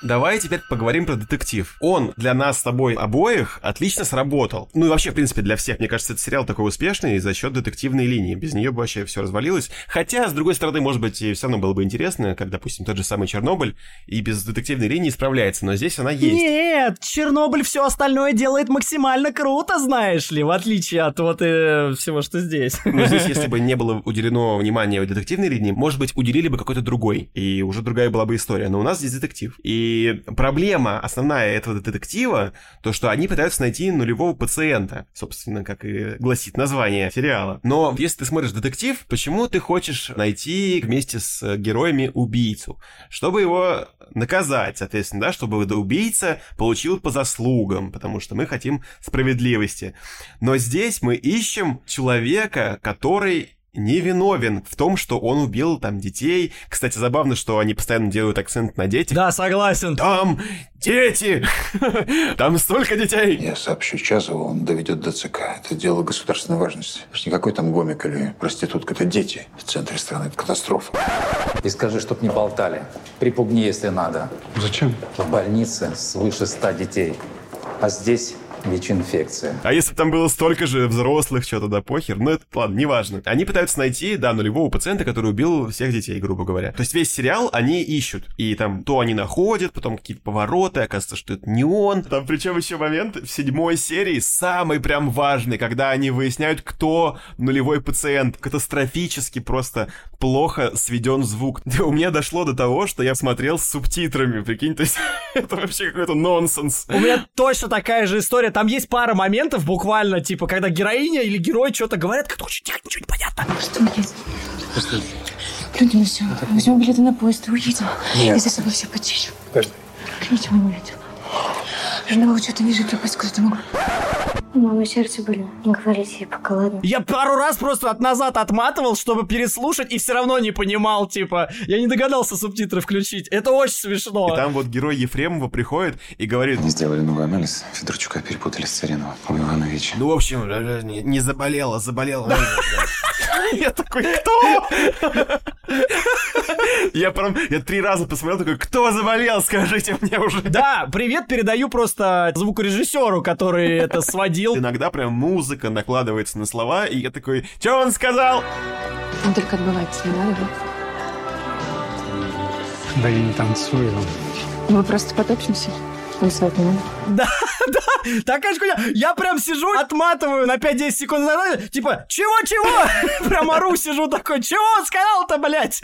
Давай теперь поговорим про детектив. Он для нас с тобой обоих отлично сработал. Ну и вообще, в принципе, для всех. Мне кажется, этот сериал такой успешный за счет детективной линии. Без нее бы вообще все развалилось. Хотя, с другой стороны, может быть, все равно было бы интересно, как, допустим, тот же самый Чернобыль и без детективной линии справляется. Но здесь она есть. Нет, Чернобыль все остальное делает максимально круто, знаешь ли, в отличие от вот э, всего, что здесь. Но здесь, если бы не было уделено внимания детективной линии, может быть, уделили бы какой-то другой, и уже другая была бы история. Но у нас здесь детектив. И проблема основная этого детектива, то, что они пытаются найти нулевого пациента, собственно, как и гласит название сериала. Но если ты смотришь детектив, почему ты хочешь найти вместе с героями убийцу? Чтобы его наказать, соответственно, да, чтобы убийца получил по заслугам, потому что мы хотим справедливости. Но здесь мы ищем человека, который невиновен в том, что он убил там детей. Кстати, забавно, что они постоянно делают акцент на детях. Да, согласен. Там дети! Там столько детей! Я сообщу Чазову, он доведет до ЦК. Это дело государственной важности. Это никакой там гомик или проститутка, это дети в центре страны. Это катастрофа. И скажи, чтоб не болтали. Припугни, если надо. Зачем? В больнице свыше ста детей. А здесь ВИЧ-инфекция. А если бы там было столько же взрослых, что-то да похер, ну это ладно, неважно. Они пытаются найти, да, нулевого пациента, который убил всех детей, грубо говоря. То есть весь сериал они ищут. И там то они находят, потом какие-то повороты, оказывается, что это не он. Там причем еще момент в седьмой серии, самый прям важный, когда они выясняют, кто нулевой пациент. Катастрофически просто плохо сведен звук. У меня дошло до того, что я смотрел с субтитрами, прикинь, то есть это вообще какой-то нонсенс. У меня точно такая же история. Там есть пара моментов, буквально, типа, когда героиня или герой что-то говорят, как очень тихо, ничего не понятно. Что, блядь? Люди, ну все. Возьмем билеты на поезд и уедем. Нет. Я за собой все почищу. Подожди. Не будет. Жена что-то ниже пропасть куда-то могу. У мамы сердце были. Не говорите ей пока, ладно? Я пару раз просто от назад отматывал, чтобы переслушать, и все равно не понимал, типа, я не догадался субтитры включить. Это очень смешно. И там вот герой Ефремова приходит и говорит... Не сделали новый анализ. Федорчука перепутали с Цариновым. У Ивановича. Ну, в общем, не, не заболела, заболела. Я такой, кто? Я прям, я три раза посмотрел, такой, кто заболел, скажите мне уже. Да, привет передаю просто звукорежиссеру, который это сводил. Иногда прям музыка накладывается на слова, и я такой, что он сказал? Он только отбывается, не надо, да? Да я не танцую. Мы просто потопчемся. Танцевать не надо. Да, да, такая же хуйня. Я прям сижу, отматываю на 5-10 секунд назад, типа, чего-чего? Прям ору, сижу такой, чего сказал-то, блядь?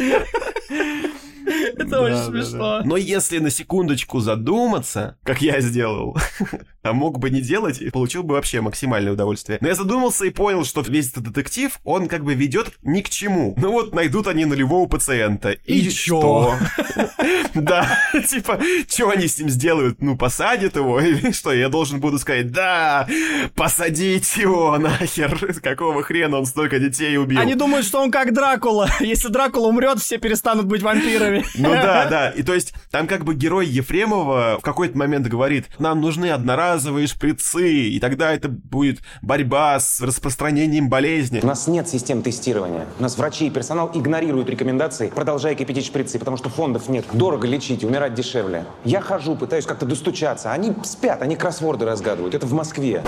Это очень смешно. Но если на секундочку задуматься, как я сделал, а мог бы не делать, и получил бы вообще максимальное удовольствие. Но я задумался и понял, что весь этот детектив, он как бы ведет ни к чему. Ну вот найдут они нулевого пациента. И, что? Да, типа, что они с ним сделают? Ну, посадят его? Или что, я должен буду сказать, да, посадить его нахер. Какого хрена он столько детей убил? Они думают, что он как Дракула. Если Дракула умрет, все перестанут быть вампирами. Ну да, да. И то есть там как бы герой Ефремова в какой-то момент говорит, нам нужны одноразовые шприцы, и тогда это будет борьба с распространением болезни. У нас нет систем тестирования. У нас врачи и персонал игнорируют рекомендации, продолжая кипятить шприцы, потому что фондов нет. Дорого лечить, умирать дешевле. Я хожу, пытаюсь как-то достучаться. Они спят, они кроссворды разгадывают. Это в Москве.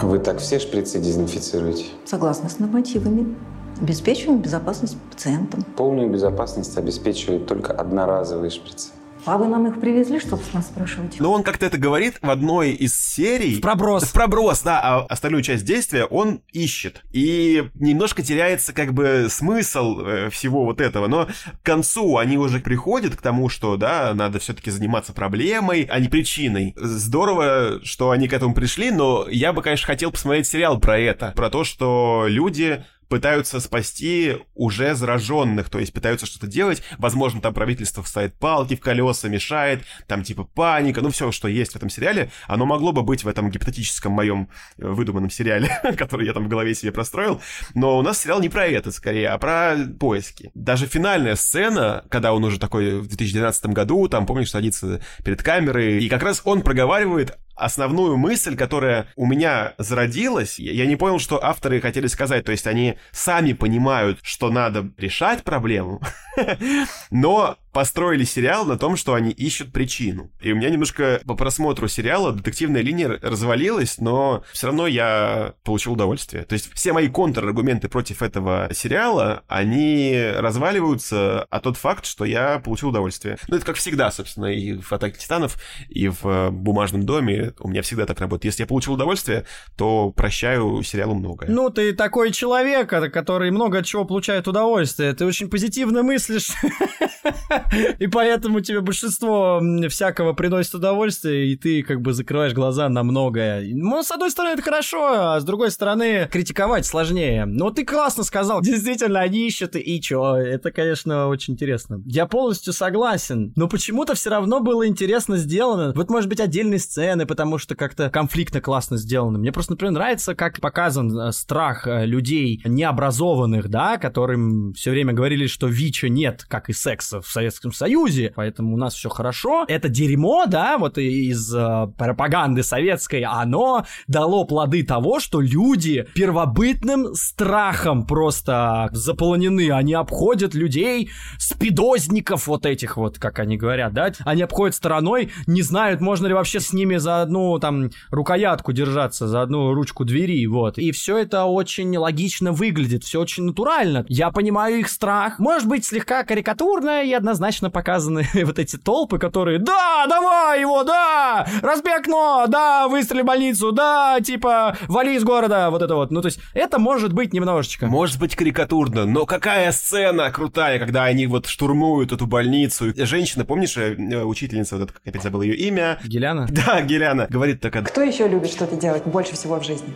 Вы так все шприцы дезинфицируете? Согласно с нормативами. Обеспечиваем безопасность пациентам. Полную безопасность обеспечивают только одноразовые шприцы. А вы нам их привезли, чтобы с нас спрашивать? Но он как-то это говорит в одной из серий. В проброс. В проброс, да, а остальную часть действия он ищет. И немножко теряется как бы смысл э, всего вот этого. Но к концу они уже приходят к тому, что, да, надо все-таки заниматься проблемой, а не причиной. Здорово, что они к этому пришли, но я бы, конечно, хотел посмотреть сериал про это. Про то, что люди пытаются спасти уже зараженных, то есть пытаются что-то делать. Возможно, там правительство вставит палки в колеса, мешает, там типа паника, ну все, что есть в этом сериале, оно могло бы быть в этом гипотетическом моем э, выдуманном сериале, который я там в голове себе простроил. Но у нас сериал не про это скорее, а про поиски. Даже финальная сцена, когда он уже такой в 2012 году, там, помнишь, садится перед камерой, и как раз он проговаривает основную мысль, которая у меня зародилась, я не понял, что авторы хотели сказать. То есть они сами понимают, что надо решать проблему, но построили сериал на том, что они ищут причину. И у меня немножко по просмотру сериала детективная линия развалилась, но все равно я получил удовольствие. То есть все мои контраргументы против этого сериала, они разваливаются, а тот факт, что я получил удовольствие. Ну, это как всегда, собственно, и в «Атаке титанов», и в э, «Бумажном доме». У меня всегда так работает. Если я получил удовольствие, то прощаю сериалу многое. Ну, ты такой человек, который много чего получает удовольствие. Ты очень позитивно мыслишь. И поэтому тебе большинство всякого приносит удовольствие, и ты как бы закрываешь глаза на многое. Ну, с одной стороны, это хорошо, а с другой стороны, критиковать сложнее. Но ты классно сказал. Действительно, они ищут, и чё? Это, конечно, очень интересно. Я полностью согласен. Но почему-то все равно было интересно сделано. Вот, может быть, отдельные сцены, потому что как-то конфликтно классно сделано. Мне просто, например, нравится, как показан э, страх э, людей необразованных, да, которым все время говорили, что ВИЧа нет, как и секса в Советском Союзе, поэтому у нас все хорошо. Это дерьмо, да, вот из э, пропаганды советской, оно дало плоды того, что люди первобытным страхом просто заполонены. Они обходят людей, спидозников вот этих вот, как они говорят, да, они обходят стороной, не знают, можно ли вообще с ними за одну там рукоятку держаться, за одну ручку двери, вот. И все это очень логично выглядит, все очень натурально. Я понимаю их страх. Может быть, слегка карикатурно и однозначно показаны вот эти толпы, которые «Да, давай его, да! Разбей окно! Да, выстрели в больницу! Да, типа, вали из города!» Вот это вот. Ну, то есть, это может быть немножечко. Может быть карикатурно, но какая сцена крутая, когда они вот штурмуют эту больницу. Женщина, помнишь, э, учительница, вот эта, как я опять забыл ее имя? Геляна? Да, Геляна. Говорит такая... Кто еще любит что-то делать больше всего в жизни?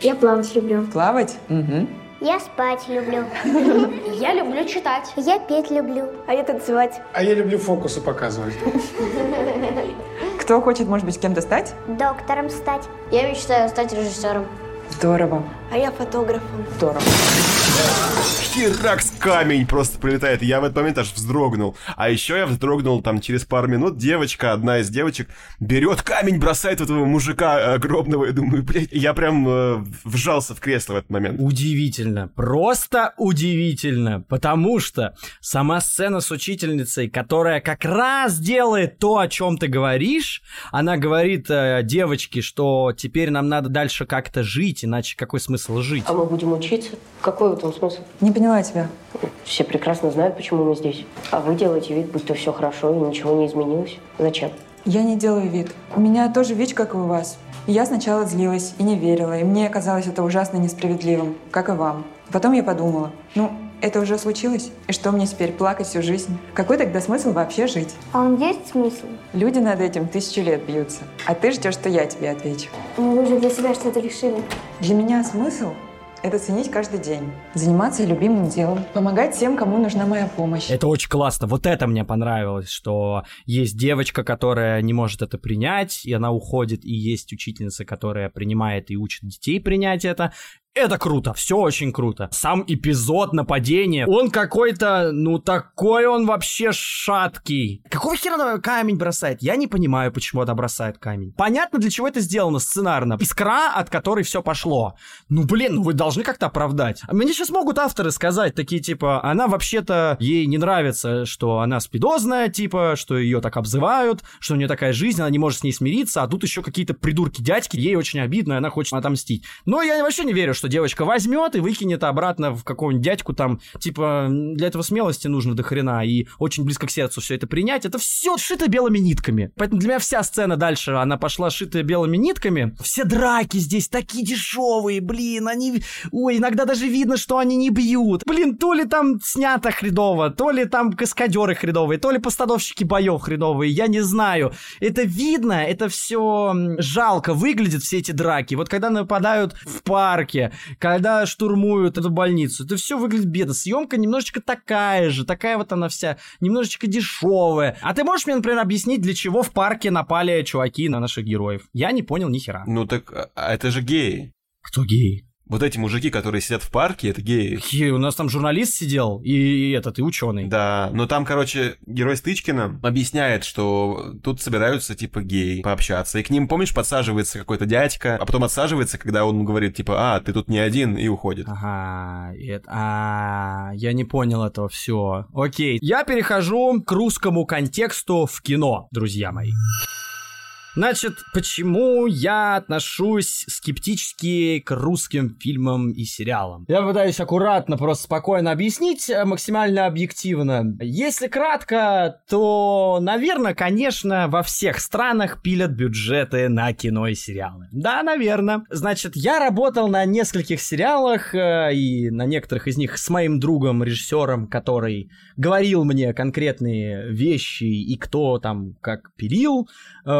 Я плавать люблю. Плавать? Угу. Я спать люблю. Я люблю читать. Я петь люблю. А я танцевать. А я люблю фокусы показывать. Кто хочет, может быть, кем-то стать? Доктором стать. Я мечтаю стать режиссером. Здорово. А я фотографом. Здорово. Херакс камень просто прилетает. Я в этот момент аж вздрогнул. А еще я вздрогнул там через пару минут. Девочка, одна из девочек, берет камень, бросает в этого мужика огромного. Я думаю, блядь, я прям э, вжался в кресло в этот момент. Удивительно. Просто удивительно. Потому что сама сцена с учительницей, которая как раз делает то, о чем ты говоришь, она говорит э, девочке, что теперь нам надо дальше как-то жить, иначе какой смысл жить? А мы будем учиться? Какой в этом смысл? Не поняла тебя. Все прекрасно знают, почему мы здесь. А вы делаете вид, будто все хорошо и ничего не изменилось. Зачем? Я не делаю вид. У меня тоже ВИЧ, как и у вас. И я сначала злилась и не верила, и мне казалось это ужасно несправедливым, как и вам. Потом я подумала, ну, это уже случилось, и что мне теперь, плакать всю жизнь? Какой тогда смысл вообще жить? А он есть смысл? Люди над этим тысячу лет бьются, а ты ждешь, что я тебе отвечу. Ну, вы же для себя что-то решили. Для меня смысл это ценить каждый день, заниматься любимым делом, помогать тем, кому нужна моя помощь. Это очень классно. Вот это мне понравилось, что есть девочка, которая не может это принять, и она уходит, и есть учительница, которая принимает и учит детей принять это. Это круто, все очень круто. Сам эпизод нападения, он какой-то, ну такой он вообще шаткий. Какого хера камень бросает? Я не понимаю, почему она бросает камень. Понятно, для чего это сделано сценарно. Искра, от которой все пошло. Ну блин, ну вы должны как-то оправдать. Мне сейчас могут авторы сказать, такие типа, она вообще-то, ей не нравится, что она спидозная, типа, что ее так обзывают, что у нее такая жизнь, она не может с ней смириться, а тут еще какие-то придурки-дядьки, ей очень обидно, и она хочет отомстить. Но я вообще не верю, что девочка возьмет и выкинет обратно в какого-нибудь дядьку там, типа, для этого смелости нужно до хрена, и очень близко к сердцу все это принять. Это все шито белыми нитками. Поэтому для меня вся сцена дальше, она пошла шитая белыми нитками. Все драки здесь такие дешевые, блин, они... Ой, иногда даже видно, что они не бьют. Блин, то ли там снято хреново, то ли там каскадеры хреновые, то ли постановщики боев хреновые, я не знаю. Это видно, это все жалко выглядит, все эти драки. Вот когда нападают в парке, когда штурмуют эту больницу, это все выглядит бедно. Съемка немножечко такая же, такая вот она вся, немножечко дешевая. А ты можешь мне, например, объяснить, для чего в парке напали чуваки на наших героев? Я не понял ни хера. Ну так, а это же геи. Кто геи? Вот эти мужики, которые сидят в парке, это геи. И у нас там журналист сидел, и этот, и ученый. Да, но там, короче, герой Стычкина объясняет, что тут собираются, типа, геи пообщаться. И к ним, помнишь, подсаживается какой-то дядька, а потом отсаживается, когда он говорит, типа, а, ты тут не один, и уходит. Ага, это... А, я не понял этого все. Окей, я перехожу к русскому контексту в кино, друзья мои. Значит, почему я отношусь скептически к русским фильмам и сериалам? Я пытаюсь аккуратно, просто спокойно объяснить, э, максимально объективно. Если кратко, то, наверное, конечно, во всех странах пилят бюджеты на кино и сериалы. Да, наверное. Значит, я работал на нескольких сериалах, э, и на некоторых из них с моим другом, режиссером, который говорил мне конкретные вещи и кто там как пилил,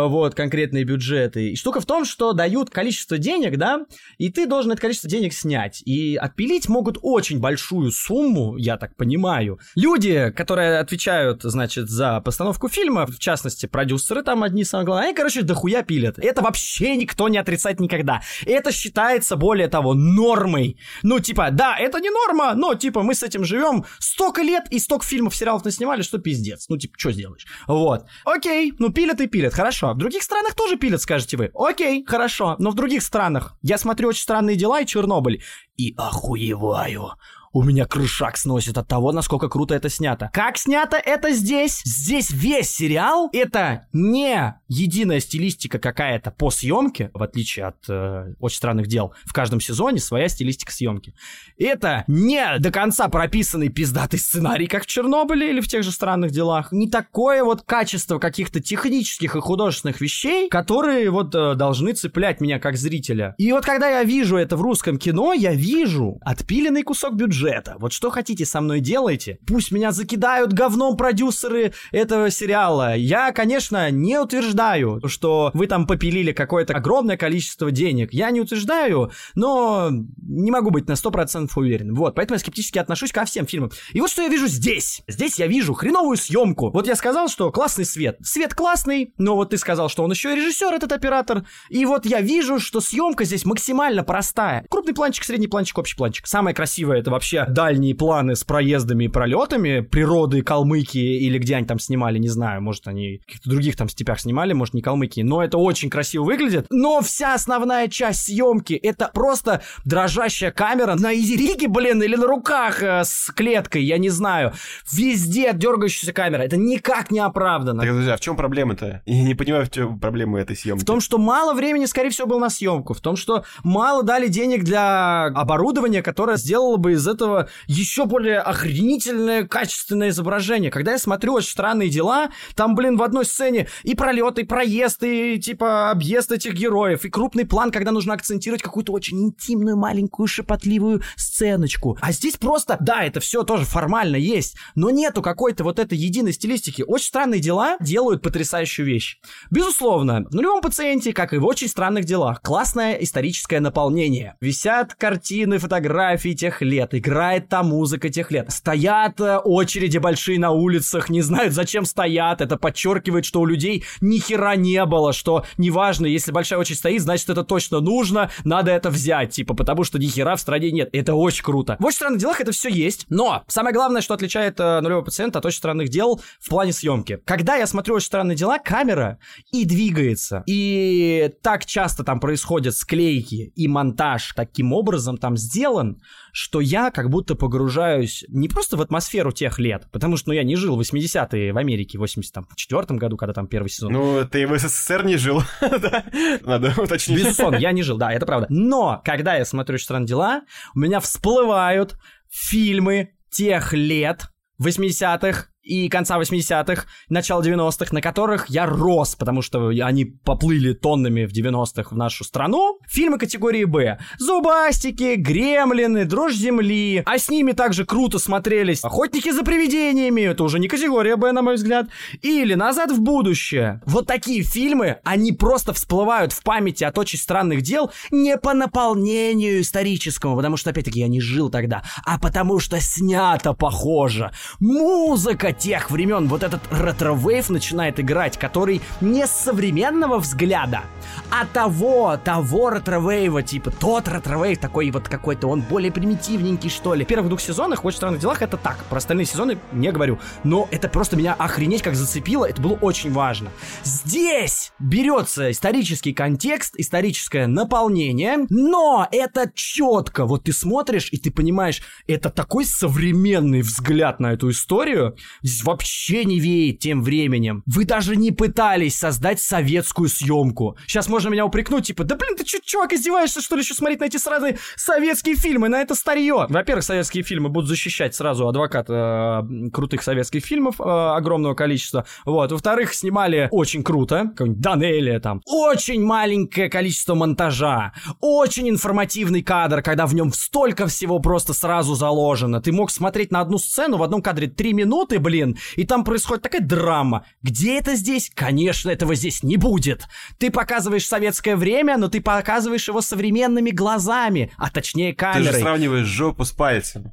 вот, конкретные бюджеты. И штука в том, что дают количество денег, да, и ты должен это количество денег снять. И отпилить могут очень большую сумму, я так понимаю. Люди, которые отвечают, значит, за постановку фильма, в частности, продюсеры там одни самые главные, они, короче, дохуя пилят. Это вообще никто не отрицает никогда. Это считается, более того, нормой. Ну, типа, да, это не норма, но, типа, мы с этим живем столько лет и столько фильмов, сериалов наснимали, что пиздец. Ну, типа, что сделаешь? Вот. Окей, ну, пилят и пилят, хорошо. В других странах тоже пилят, скажете вы. Окей, хорошо. Но в других странах я смотрю очень странные дела и Чернобыль и охуеваю. У меня крышак сносит от того, насколько круто это снято. Как снято это здесь? Здесь весь сериал это не единая стилистика какая-то по съемке, в отличие от э, очень странных дел. В каждом сезоне своя стилистика съемки. Это не до конца прописанный пиздатый сценарий, как в Чернобыле или в тех же странных делах. Не такое вот качество каких-то технических и художественных вещей, которые вот э, должны цеплять меня как зрителя. И вот когда я вижу это в русском кино, я вижу отпиленный кусок бюджета бюджета. Вот что хотите со мной делайте. Пусть меня закидают говном продюсеры этого сериала. Я, конечно, не утверждаю, что вы там попилили какое-то огромное количество денег. Я не утверждаю, но не могу быть на 100% уверен. Вот, поэтому я скептически отношусь ко всем фильмам. И вот что я вижу здесь. Здесь я вижу хреновую съемку. Вот я сказал, что классный свет. Свет классный, но вот ты сказал, что он еще и режиссер, этот оператор. И вот я вижу, что съемка здесь максимально простая. Крупный планчик, средний планчик, общий планчик. Самое красивое это вообще дальние планы с проездами и пролетами природы Калмыкии или где они там снимали, не знаю, может они в каких-то других там степях снимали, может не Калмыкии, но это очень красиво выглядит. Но вся основная часть съемки это просто дрожащая камера на изериге, блин, или на руках э, с клеткой, я не знаю. Везде дергающаяся камера. Это никак не оправдано. Так, друзья, а в чем проблема-то? Я не понимаю, в чем проблема этой съемки. В том, что мало времени, скорее всего, было на съемку. В том, что мало дали денег для оборудования, которое сделало бы из этого этого еще более охренительное качественное изображение. Когда я смотрю очень странные дела, там, блин, в одной сцене и пролет, и проезд, и типа объезд этих героев, и крупный план, когда нужно акцентировать какую-то очень интимную, маленькую, шепотливую сценочку. А здесь просто, да, это все тоже формально есть, но нету какой-то вот этой единой стилистики. Очень странные дела делают потрясающую вещь. Безусловно, в нулевом пациенте, как и в очень странных делах, классное историческое наполнение. Висят картины, фотографии тех лет, игра играет та музыка тех лет. Стоят э, очереди большие на улицах, не знают, зачем стоят. Это подчеркивает, что у людей ни хера не было, что неважно, если большая очередь стоит, значит это точно нужно, надо это взять, типа, потому что ни хера в стране нет. Это очень круто. В очень странных делах это все есть, но самое главное, что отличает э, нулевого пациента от очень странных дел в плане съемки. Когда я смотрю очень странные дела, камера и двигается. И так часто там происходят склейки и монтаж таким образом там сделан, что я как будто погружаюсь не просто в атмосферу тех лет, потому что, ну, я не жил в 80-е в Америке, в 84-м году, когда там первый сезон. Ну, ты в СССР не жил, да? Надо уточнить. Безусловно, я не жил, да, это правда. Но, когда я смотрю «Очень странные дела», у меня всплывают фильмы тех лет, 80-х, и конца 80-х, начала 90-х, на которых я рос, потому что они поплыли тоннами в 90-х в нашу страну. Фильмы категории «Б». Зубастики, Гремлины, Дрожь земли. А с ними также круто смотрелись Охотники за привидениями. Это уже не категория «Б», на мой взгляд. Или Назад в будущее. Вот такие фильмы, они просто всплывают в памяти от очень странных дел не по наполнению историческому, потому что, опять-таки, я не жил тогда, а потому что снято похоже. Музыка тех времен вот этот ретро-вейв начинает играть, который не с современного взгляда, А того, того ретровейва, типа, тот ретровейв такой вот какой-то, он более примитивненький, что ли. В первых двух сезонах в «Очень странных делах» это так. Про остальные сезоны не говорю. Но это просто меня охренеть как зацепило, это было очень важно. Здесь берется исторический контекст, историческое наполнение, но это четко. Вот ты смотришь, и ты понимаешь, это такой современный взгляд на эту историю. Здесь вообще не веет тем временем. Вы даже не пытались создать советскую съемку. Сейчас можно меня упрекнуть, типа, да блин, ты что, чувак, издеваешься, что ли, еще смотреть на эти сразу советские фильмы, на это старье? Во-первых, советские фильмы будут защищать сразу адвокат э, крутых советских фильмов э, огромного количества. Вот. Во-вторых, снимали очень круто, как Данелия там. Очень маленькое количество монтажа, очень информативный кадр, когда в нем столько всего просто сразу заложено. Ты мог смотреть на одну сцену в одном кадре три минуты, блин, и там происходит такая драма. Где это здесь? Конечно, этого здесь не будет. Ты показываешь советское время, но ты показываешь его современными глазами, а точнее камерой. Ты же сравниваешь жопу с пальцем.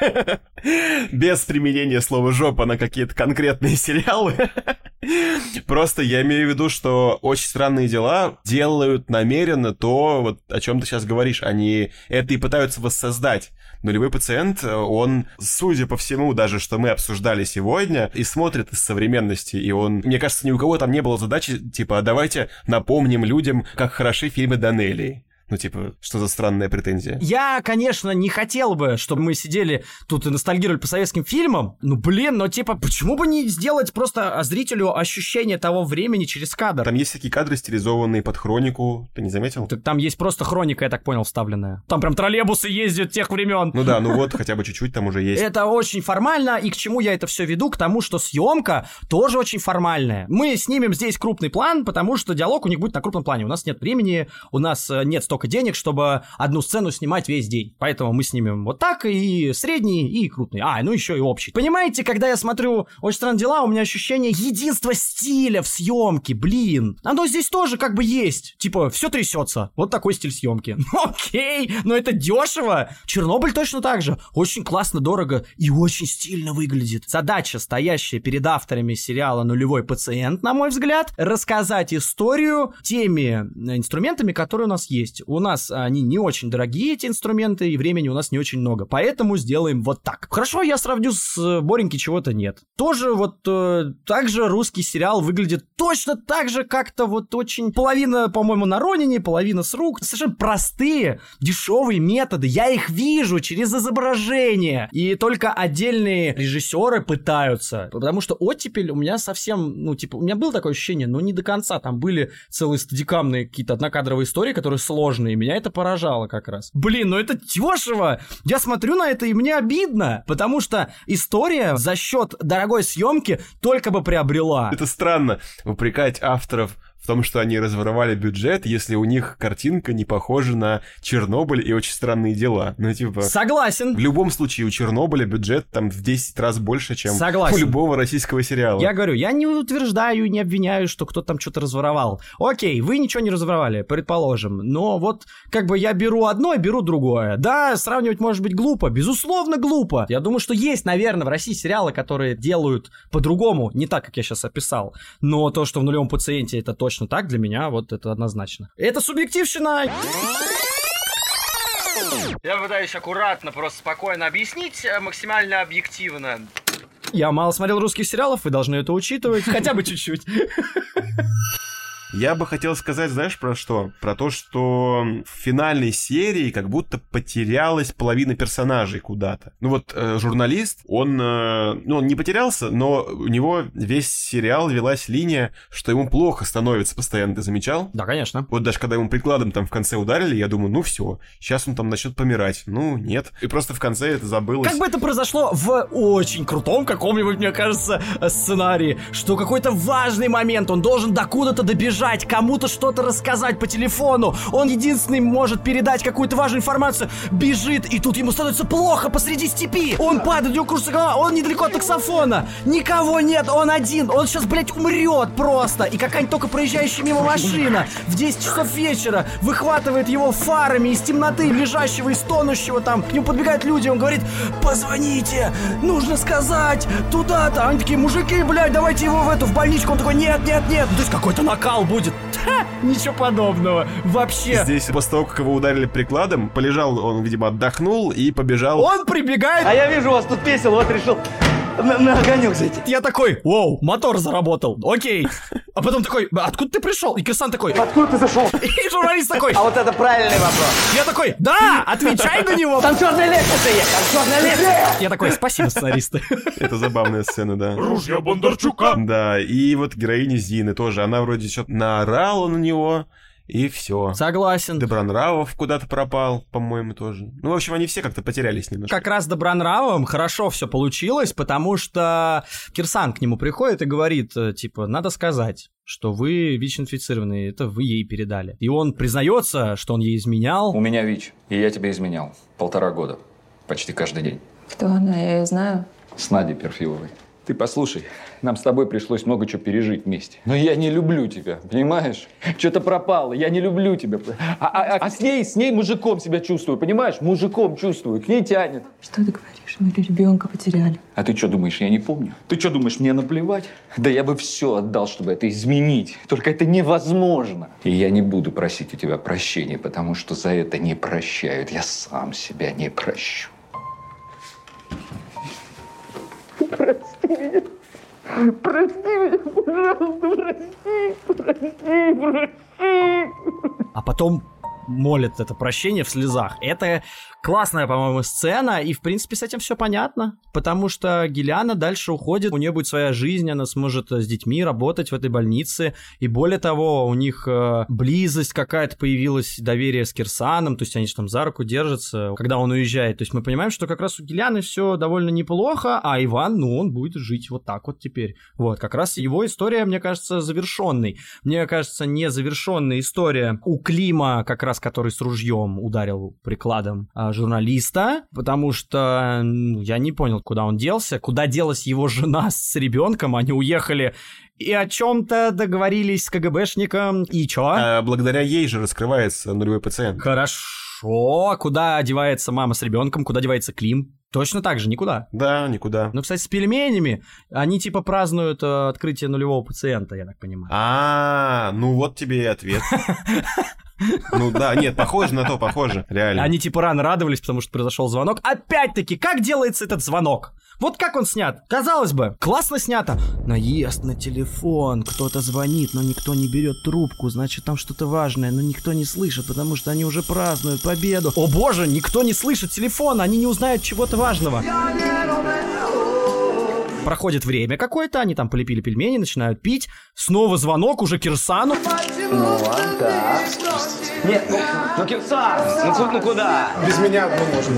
Без применения слова жопа на какие-то конкретные сериалы. Просто я имею в виду, что очень странные дела делают намеренно то, вот о чем ты сейчас говоришь. Они это и пытаются воссоздать. Нулевой пациент, он, судя по всему, даже что мы обсуждали сегодня, и смотрит из современности, и он, мне кажется, ни у кого там не было задачи, типа, давайте напомним людям, как хороши фильмы Данелии. Ну, типа, что за странная претензия? Я, конечно, не хотел бы, чтобы мы сидели тут и ностальгировали по советским фильмам. Ну, блин, но типа, почему бы не сделать просто зрителю ощущение того времени через кадр? Там есть такие кадры, стилизованные под хронику. Ты не заметил? Так там есть просто хроника, я так понял, вставленная. Там прям троллейбусы ездят тех времен. Ну да, ну вот, хотя бы чуть-чуть там уже есть. Это очень формально, и к чему я это все веду? К тому, что съемка тоже очень формальная. Мы снимем здесь крупный план, потому что диалог у них будет на крупном плане. У нас нет времени, у нас э, нет столько денег, чтобы одну сцену снимать весь день. Поэтому мы снимем вот так, и средний, и крупный. А, ну еще и общий. Понимаете, когда я смотрю «Очень странные дела», у меня ощущение единства стиля в съемке, блин. Оно здесь тоже как бы есть. Типа, все трясется. Вот такой стиль съемки. Окей, но это дешево. Чернобыль точно так же. Очень классно, дорого и очень стильно выглядит. Задача, стоящая перед авторами сериала «Нулевой пациент», на мой взгляд, рассказать историю теми инструментами, которые у нас есть. У нас они не очень дорогие, эти инструменты, и времени у нас не очень много. Поэтому сделаем вот так. Хорошо, я сравню с э, Бореньки чего-то нет. Тоже вот э, так же русский сериал выглядит точно так же как-то вот очень... Половина, по-моему, на Ронине, половина с рук. Совершенно простые, дешевые методы. Я их вижу через изображение. И только отдельные режиссеры пытаются. Потому что оттепель у меня совсем, ну, типа, у меня было такое ощущение, но не до конца. Там были целые стадикамные какие-то однокадровые истории, которые сложные. И меня это поражало как раз. Блин, ну это дешево! Я смотрю на это, и мне обидно. Потому что история за счет дорогой съемки только бы приобрела. Это странно, упрекать авторов в том, что они разворовали бюджет, если у них картинка не похожа на Чернобыль и очень странные дела. Ну, типа... Согласен. В любом случае, у Чернобыля бюджет там в 10 раз больше, чем Согласен. у любого российского сериала. Я говорю, я не утверждаю, не обвиняю, что кто-то там что-то разворовал. Окей, вы ничего не разворовали, предположим. Но вот как бы я беру одно и беру другое. Да, сравнивать может быть глупо, безусловно глупо. Я думаю, что есть, наверное, в России сериалы, которые делают по-другому, не так, как я сейчас описал. Но то, что в нулевом пациенте это точно точно так, для меня вот это однозначно. Это субъективщина! Я пытаюсь аккуратно, просто спокойно объяснить, э, максимально объективно. Я мало смотрел русских сериалов, вы должны это учитывать, хотя бы чуть-чуть. Я бы хотел сказать, знаешь, про что? Про то, что в финальной серии как будто потерялась половина персонажей куда-то. Ну вот э, журналист, он, э, ну, он не потерялся, но у него весь сериал велась линия, что ему плохо становится постоянно. Ты замечал? Да, конечно. Вот даже когда ему прикладом там в конце ударили, я думаю, ну все, сейчас он там начнет помирать. Ну, нет. И просто в конце это забылось. Как бы это произошло в очень крутом каком-нибудь, мне кажется, сценарии, что какой-то важный момент, он должен докуда-то добежать убежать, кому-то что-то рассказать по телефону. Он единственный может передать какую-то важную информацию. Бежит, и тут ему становится плохо посреди степи. Он падает, у него кружится голова, он недалеко от таксофона. Никого нет, он один. Он сейчас, блядь, умрет просто. И какая-нибудь только проезжающая мимо машина в 10 часов вечера выхватывает его фарами из темноты, лежащего и стонущего там. К нему подбегают люди, он говорит, позвоните, нужно сказать, туда-то. Они такие, мужики, блядь, давайте его в эту, в больничку. Он такой, нет, нет, нет. То есть какой-то накал будет. Ха, ничего подобного. Вообще. Здесь после того, как его ударили прикладом, полежал он, видимо, отдохнул и побежал. Он прибегает. А я вижу, у вас тут весело, вот решил на, на огонек зайти. Я такой, вау, мотор заработал, окей. А потом такой, откуда ты пришел? И Кирсан такой, откуда ты зашел? И журналист такой, а вот это правильный вопрос. Я такой, да, отвечай на него. Там черная лестница есть, там черная лестница. Я такой, спасибо, сценаристы. Это забавная сцена, да. Ружья Бондарчука. Да, и вот героиня Зины тоже, она вроде что-то наорала на него, и все. Согласен. Добронравов куда-то пропал, по-моему, тоже. Ну, в общем, они все как-то потерялись немножко. Как раз Добронравовым хорошо все получилось, потому что Кирсан к нему приходит и говорит, э, типа, надо сказать, что вы ВИЧ-инфицированные, это вы ей передали. И он признается, что он ей изменял. У меня ВИЧ, и я тебе изменял. Полтора года. Почти каждый день. Кто она? Я ее знаю. С Надей Перфиловой. Ты послушай, нам с тобой пришлось много чего пережить вместе. Но я не люблю тебя, понимаешь? Что-то пропало, я не люблю тебя. А, а, а с ней, с ней мужиком себя чувствую, понимаешь? Мужиком чувствую, к ней тянет. Что ты говоришь? Мы ребенка потеряли. А ты что думаешь, я не помню? Ты что думаешь, мне наплевать? Да я бы все отдал, чтобы это изменить. Только это невозможно. И я не буду просить у тебя прощения, потому что за это не прощают. Я сам себя не прощу. Прости. Прости меня, пожалуйста, прости, прости, прости. А потом молит это прощение в слезах. Это классная, по-моему, сцена, и, в принципе, с этим все понятно, потому что Гелиана дальше уходит, у нее будет своя жизнь, она сможет с детьми работать в этой больнице, и более того, у них э, близость какая-то появилась, доверие с Кирсаном, то есть они же там за руку держатся, когда он уезжает, то есть мы понимаем, что как раз у Гелианы все довольно неплохо, а Иван, ну, он будет жить вот так вот теперь. Вот, как раз его история, мне кажется, завершенной. Мне кажется, не завершенная история у Клима, как раз который с ружьем ударил прикладом а, журналиста, потому что я не понял, куда он делся, куда делась его жена с ребенком, они уехали и о чем-то договорились с КГБшником, и чё? А, благодаря ей же раскрывается нулевой пациент. Хорошо, куда одевается мама с ребенком, куда одевается Клим? Точно так же, никуда. Да, никуда. Ну, кстати, с пельменями они типа празднуют э, открытие нулевого пациента, я так понимаю. А, ну вот тебе и ответ. Ну да, нет, похоже на то, похоже, реально. Они типа рано радовались, потому что произошел звонок. Опять-таки, как делается этот звонок? Вот как он снят? Казалось бы, классно снято. Наезд на телефон, кто-то звонит, но никто не берет трубку, значит там что-то важное, но никто не слышит, потому что они уже празднуют победу. О боже, никто не слышит телефон, они не узнают чего-то важного. Проходит время какое-то, они там полепили пельмени, начинают пить. Снова звонок уже Кирсану. Ну, ладно. Нет, ну, ну Кирсан, ну, ну куда? Без меня одну можно.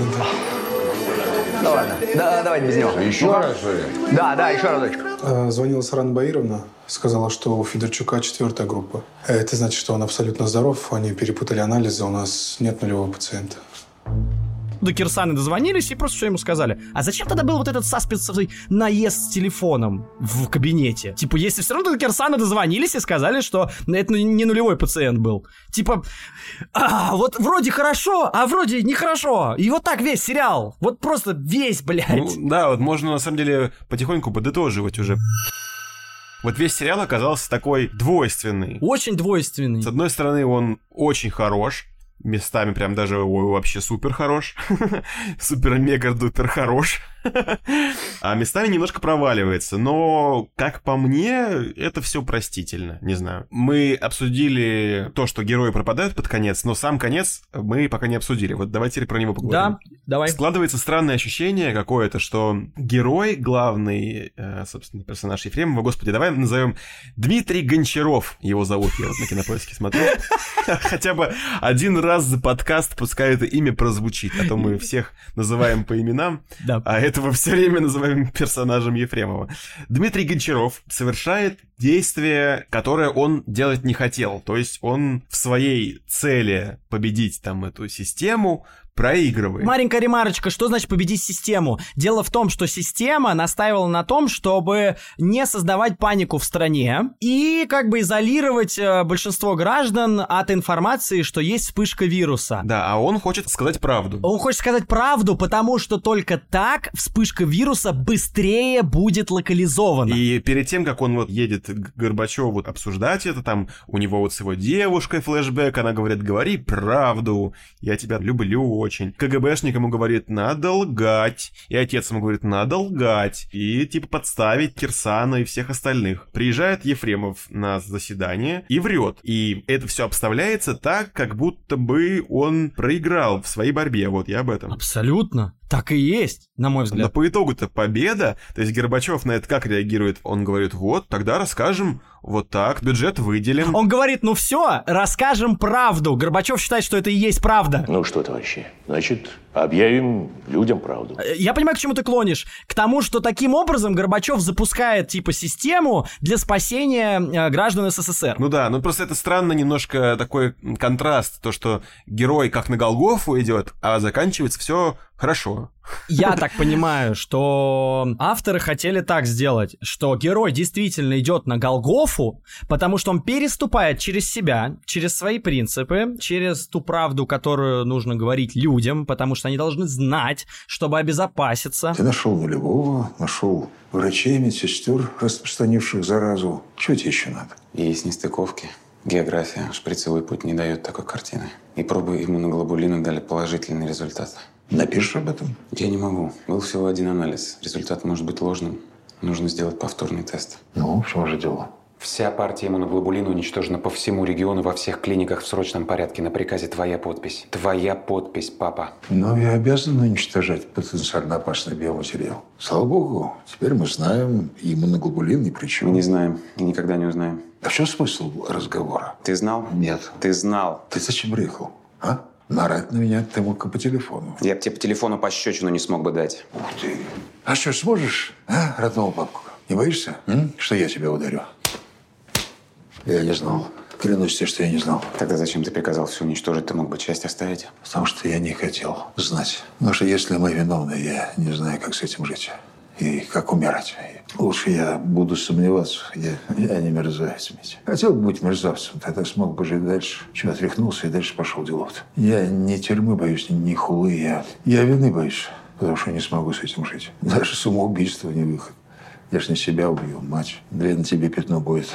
Да ладно, да, давайте без него. Еще раз, что ли? Да, да, еще разочек. Э, Звонила Саран Баировна, сказала, что у Федорчука четвертая группа. Это значит, что он абсолютно здоров, они перепутали анализы, у нас нет нулевого пациента. До Кирсаны дозвонились и просто что ему сказали. А зачем тогда был вот этот саспенсовый наезд с телефоном в кабинете? Типа, если все равно до Кирсаны дозвонились и сказали, что это не нулевой пациент был. Типа, а, вот вроде хорошо, а вроде нехорошо. И вот так весь сериал. Вот просто весь, блядь. Ну, да, вот можно на самом деле потихоньку подытоживать уже. Вот весь сериал оказался такой двойственный. Очень двойственный. С одной стороны, он очень хорош, местами прям даже ой, вообще супер хорош, супер-мега-дупер хорош, а местами немножко проваливается, но, как по мне, это все простительно, не знаю. Мы обсудили то, что герои пропадают под конец, но сам конец мы пока не обсудили, вот давайте теперь про него поговорим. Да, давай. Складывается странное ощущение какое-то, что герой, главный, э, собственно, персонаж Ефремова, господи, давай назовем Дмитрий Гончаров, его зовут, я вот на кинопоиске смотрю, хотя бы один раз за подкаст пускай это имя прозвучит, а то мы всех называем по именам, да. а этого все время называем персонажем Ефремова. Дмитрий Гончаров совершает действие, которое он делать не хотел. То есть он в своей цели победить там эту систему проигрывает. Маленькая ремарочка, что значит победить систему? Дело в том, что система настаивала на том, чтобы не создавать панику в стране и как бы изолировать э, большинство граждан от информации, что есть вспышка вируса. Да, а он хочет сказать правду. Он хочет сказать правду, потому что только так вспышка вируса быстрее будет локализована. И перед тем, как он вот едет к Горбачеву обсуждать это, там у него вот с его девушкой флешбэк, она говорит, говори правду, я тебя люблю очень. КГБшник ему говорит, надо лгать. И отец ему говорит, надо лгать. И типа подставить Кирсана и всех остальных. Приезжает Ефремов на заседание и врет. И это все обставляется так, как будто бы он проиграл в своей борьбе. Вот я об этом. Абсолютно. Так и есть, на мой взгляд. Но по итогу-то победа. То есть Горбачев на это как реагирует? Он говорит, вот, тогда расскажем вот так, бюджет выделим. Он говорит, ну все, расскажем правду. Горбачев считает, что это и есть правда. Ну что товарищи, значит, объявим людям правду. Я понимаю, к чему ты клонишь. К тому, что таким образом Горбачев запускает типа систему для спасения э, граждан СССР. Ну да, ну просто это странно немножко такой контраст, то, что герой как на Голгофу идет, а заканчивается все хорошо. Я так понимаю, что авторы хотели так сделать, что герой действительно идет на Голгофу, потому что он переступает через себя, через свои принципы, через ту правду, которую нужно говорить людям, потому что они должны знать, чтобы обезопаситься. Ты нашел нулевого, нашел врачей, медсестер, распространивших заразу. Чего тебе еще надо? Есть нестыковки. География, шприцевой путь не дает такой картины. И пробы иммуноглобулина дали положительный результат. Напишешь об этом? Я не могу. Был всего один анализ. Результат может быть ложным. Нужно сделать повторный тест. Ну, в чем же дело? Вся партия иммуноглобулина уничтожена по всему региону во всех клиниках в срочном порядке. На приказе твоя подпись. Твоя подпись, папа. Но я обязан уничтожать потенциально опасный биоматериал. Слава богу, теперь мы знаем иммуноглобулин ни при чем. Мы не знаем и никогда не узнаем. А в чем смысл разговора? Ты знал? Нет. Ты знал. Ты зачем приехал, а? Нарать на меня ты мог и по телефону. Я бы тебе по телефону пощечину не смог бы дать. Ух ты. А что, сможешь, а, родного папку? Не боишься, м? что я тебя ударю? Я не знал. Клянусь тебе, что я не знал. Тогда зачем ты приказал все уничтожить? Ты мог бы часть оставить? Потому что я не хотел знать. Потому что если мы виновны, я не знаю, как с этим жить. И как умирать. Лучше я буду сомневаться. Я, я не мерзавец, Митя. Хотел бы быть мерзавцем, тогда смог бы жить дальше. Чего отряхнулся и дальше пошел делов Я не тюрьмы боюсь, ни, ни хулы. Я, я вины боюсь, потому что не смогу с этим жить. Даже самоубийство не выход. Я ж не себя убью, мать. Две на тебе пятно будет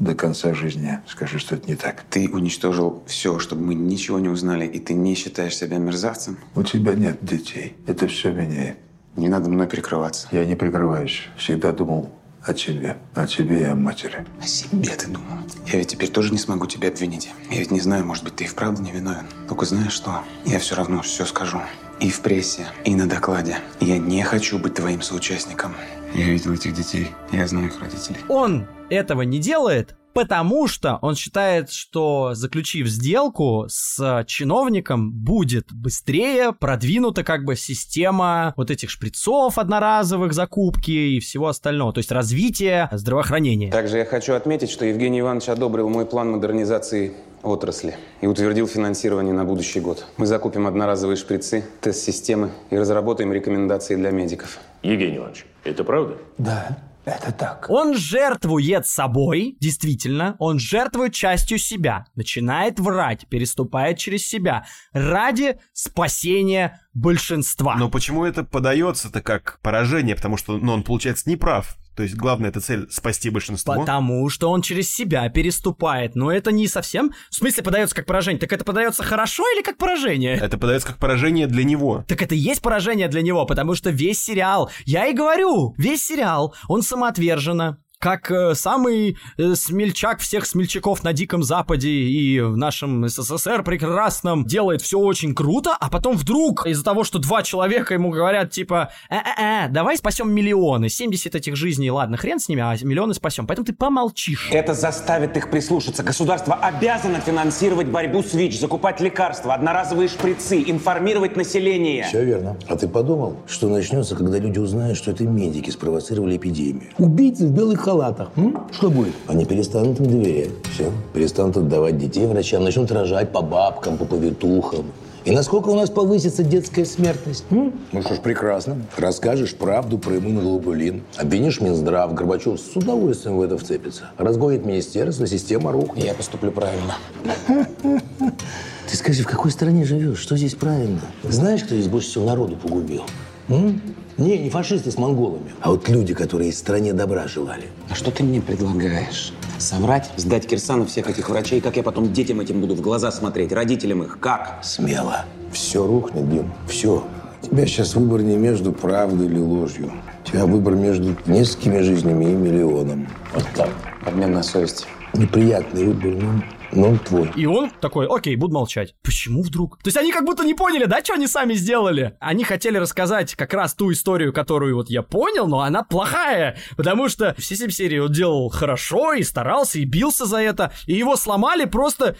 до конца жизни. Скажи, что это не так. Ты уничтожил все, чтобы мы ничего не узнали, и ты не считаешь себя мерзавцем? У тебя нет детей. Это все меняет. Не надо мной прикрываться. Я не прикрываюсь. Всегда думал о тебе. О тебе и о матери. О себе ты думал. Я ведь теперь тоже не смогу тебя обвинить. Я ведь не знаю, может быть, ты и вправду не виновен. Только знаешь что? Я все равно все скажу. И в прессе, и на докладе. Я не хочу быть твоим соучастником. Я видел этих детей. Я знаю их родителей. Он этого не делает, потому что он считает, что заключив сделку с чиновником, будет быстрее продвинута как бы система вот этих шприцов одноразовых, закупки и всего остального, то есть развитие здравоохранения. Также я хочу отметить, что Евгений Иванович одобрил мой план модернизации отрасли и утвердил финансирование на будущий год. Мы закупим одноразовые шприцы, тест-системы и разработаем рекомендации для медиков. Евгений Иванович, это правда? Да. Это так. Он жертвует собой, действительно, он жертвует частью себя, начинает врать, переступает через себя ради спасения большинства. Но почему это подается-то как поражение? Потому что ну, он, получается, не прав. То есть главная эта цель спасти большинство. Потому что он через себя переступает. Но это не совсем. В смысле подается как поражение? Так это подается хорошо или как поражение? Это подается как поражение для него. Так это и есть поражение для него, потому что весь сериал, я и говорю, весь сериал, он самоотверженно, как э, самый э, смельчак всех смельчаков на Диком Западе и в нашем СССР прекрасном делает все очень круто, а потом вдруг из-за того, что два человека ему говорят типа э-э-э, давай спасем миллионы, 70 этих жизней, ладно, хрен с ними, а миллионы спасем, поэтому ты помолчишь. Это заставит их прислушаться. Государство обязано финансировать борьбу с ВИЧ, закупать лекарства, одноразовые шприцы, информировать население. Все верно. А ты подумал, что начнется, когда люди узнают, что это медики спровоцировали эпидемию? Убийцы в белых халатах. М? Что будет? Они перестанут им доверять. Все. Перестанут отдавать детей врачам, начнут рожать по бабкам, по повитухам. И насколько у нас повысится детская смертность? М? Ну что ж, прекрасно. Расскажешь правду про иммуноглобулин. Обвинишь Минздрав. Горбачев с удовольствием в это вцепится. Разгонит министерство, система рухнет. Я поступлю правильно. Ты скажи, в какой стране живешь? Что здесь правильно? Знаешь, кто здесь больше всего народу погубил? М? Не, не фашисты с монголами, а вот люди, которые стране добра желали. А что ты мне предлагаешь? Соврать? Сдать Кирсану всех этих врачей? Как я потом детям этим буду в глаза смотреть? Родителям их? Как? Смело. Все рухнет, Дим. Все. У тебя сейчас выбор не между правдой или ложью. У тебя выбор между несколькими жизнями и миллионом. Вот так. Обмен на совесть. Неприятный выбор, но, но он твой. И он такой, окей, буду молчать. Почему вдруг? То есть они как будто не поняли, да, что они сами сделали? Они хотели рассказать как раз ту историю, которую вот я понял, но она плохая. Потому что все семь серий он делал хорошо и старался, и бился за это. И его сломали просто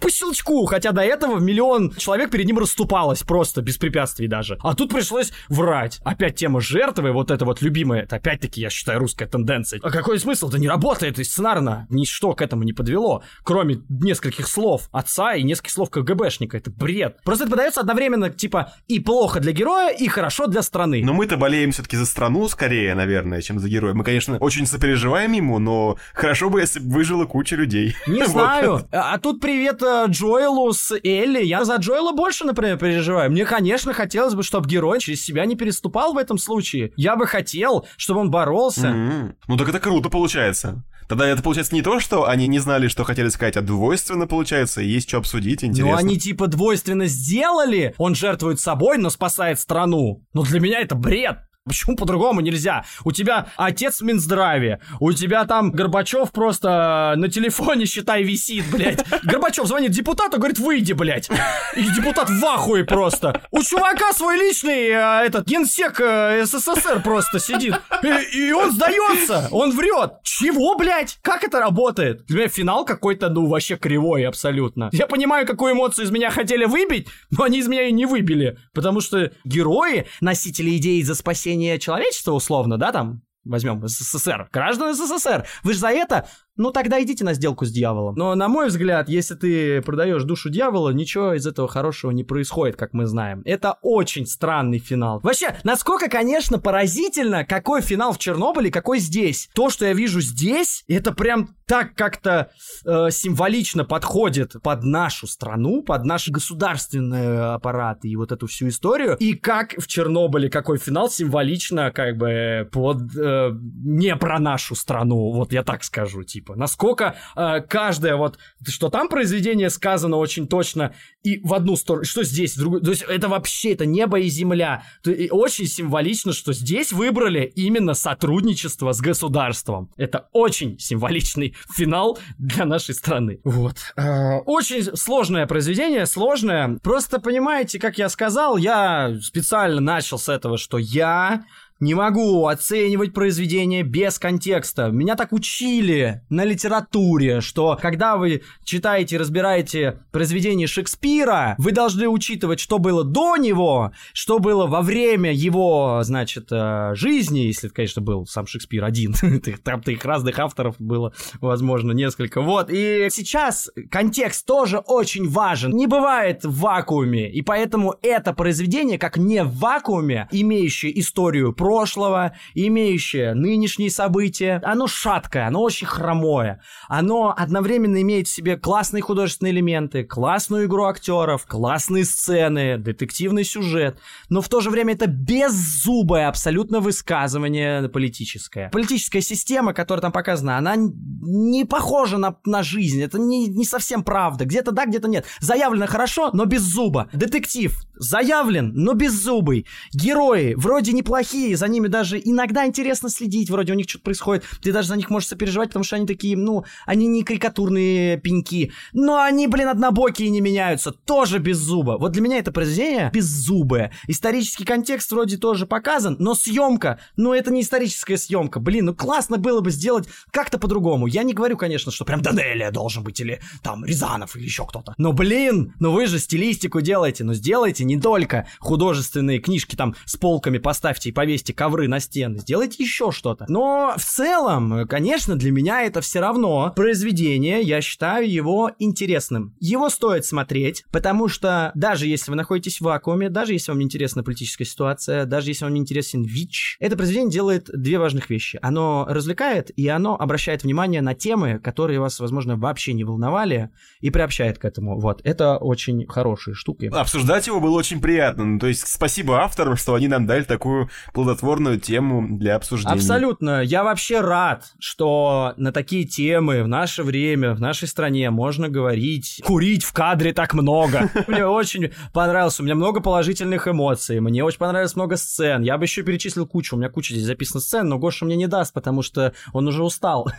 по щелчку, хотя до этого миллион человек перед ним расступалось просто, без препятствий даже. А тут пришлось врать. Опять тема жертвы, вот это вот любимая, это опять-таки, я считаю, русская тенденция. А какой смысл? Это не работает и сценарно. Ничто к этому не подвело, кроме нескольких слов отца и нескольких слов КГБшника. Это бред. Просто это подается одновременно, типа, и плохо для героя, и хорошо для страны. Но мы-то болеем все-таки за страну скорее, наверное, чем за героя. Мы, конечно, очень сопереживаем ему, но хорошо бы, если бы выжила куча людей. Не знаю. А а тут привет э, Джоэлу с Элли. Я за Джоэла больше, например, переживаю. Мне, конечно, хотелось бы, чтобы герой через себя не переступал в этом случае. Я бы хотел, чтобы он боролся. М. Ну так это круто получается. Тогда это получается не то, что они не знали, что хотели сказать, а двойственно получается, и есть что обсудить, интересно. Ну, они типа двойственно сделали. Он жертвует собой, но спасает страну. Но для меня это бред. Почему по-другому нельзя? У тебя отец в Минздраве, у тебя там Горбачев просто на телефоне, считай, висит, блядь. Горбачев звонит депутату, говорит, выйди, блядь. И депутат в ахуе просто. У чувака свой личный, э, этот, генсек э, СССР просто сидит. И, и он сдается, он врет. Чего, блядь? Как это работает? Для финал какой-то, ну, вообще кривой абсолютно. Я понимаю, какую эмоцию из меня хотели выбить, но они из меня и не выбили. Потому что герои, носители идеи за спасение человечества, условно, да, там, возьмем СССР, граждан СССР, вы же за это, ну тогда идите на сделку с дьяволом. Но, на мой взгляд, если ты продаешь душу дьявола, ничего из этого хорошего не происходит, как мы знаем. Это очень странный финал. Вообще, насколько, конечно, поразительно, какой финал в Чернобыле, какой здесь. То, что я вижу здесь, это прям так как-то э, символично подходит под нашу страну, под наши государственные аппараты и вот эту всю историю. И как в Чернобыле, какой финал символично как бы под э, не про нашу страну, вот я так скажу, типа. Насколько э, каждое вот, что там произведение сказано очень точно и в одну сторону, что здесь, в другую. То есть это вообще, это небо и земля. То, и очень символично, что здесь выбрали именно сотрудничество с государством. Это очень символичный финал для нашей страны. Вот. Э, Очень сложное произведение, сложное. Просто понимаете, как я сказал, я специально начал с этого, что я не могу оценивать произведение без контекста. Меня так учили на литературе, что когда вы читаете и разбираете произведение Шекспира, вы должны учитывать, что было до него, что было во время его, значит, э, жизни, если конечно, был сам Шекспир один. Там их разных авторов было, возможно, несколько. Вот. И сейчас контекст тоже очень важен. Не бывает в вакууме. И поэтому это произведение, как не в вакууме, имеющее историю прошлого, имеющее нынешние события, оно шаткое, оно очень хромое. Оно одновременно имеет в себе классные художественные элементы, классную игру актеров, классные сцены, детективный сюжет. Но в то же время это беззубое абсолютно высказывание политическое. Политическая система, которая там показана, она не похожа на, на жизнь. Это не, не совсем правда. Где-то да, где-то нет. Заявлено хорошо, но без зуба. Детектив заявлен, но беззубый. Герои вроде неплохие, за ними даже иногда интересно следить, вроде у них что-то происходит. Ты даже за них можешь сопереживать, потому что они такие, ну, они не карикатурные пеньки. Но они, блин, однобокие не меняются. Тоже без зуба. Вот для меня это произведение беззубое. Исторический контекст вроде тоже показан, но съемка, ну, это не историческая съемка. Блин, ну классно было бы сделать как-то по-другому. Я не говорю, конечно, что прям Данелия должен быть, или там Рязанов, или еще кто-то. Но, блин, ну вы же стилистику делаете, ну сделайте не только художественные книжки там с полками поставьте и повесьте повесьте ковры на стены, сделайте еще что-то. Но в целом, конечно, для меня это все равно произведение, я считаю его интересным. Его стоит смотреть, потому что даже если вы находитесь в вакууме, даже если вам не интересна политическая ситуация, даже если вам не интересен ВИЧ, это произведение делает две важных вещи. Оно развлекает, и оно обращает внимание на темы, которые вас, возможно, вообще не волновали, и приобщает к этому. Вот, это очень хорошие штуки. Обсуждать его было очень приятно. Ну, то есть спасибо авторам, что они нам дали такую плодотворную тему для обсуждения. Абсолютно. Я вообще рад, что на такие темы в наше время, в нашей стране можно говорить. Курить в кадре так много. Мне очень понравилось. У меня много положительных эмоций. Мне очень понравилось много сцен. Я бы еще перечислил кучу. У меня куча здесь записано сцен, но Гоша мне не даст, потому что он уже устал.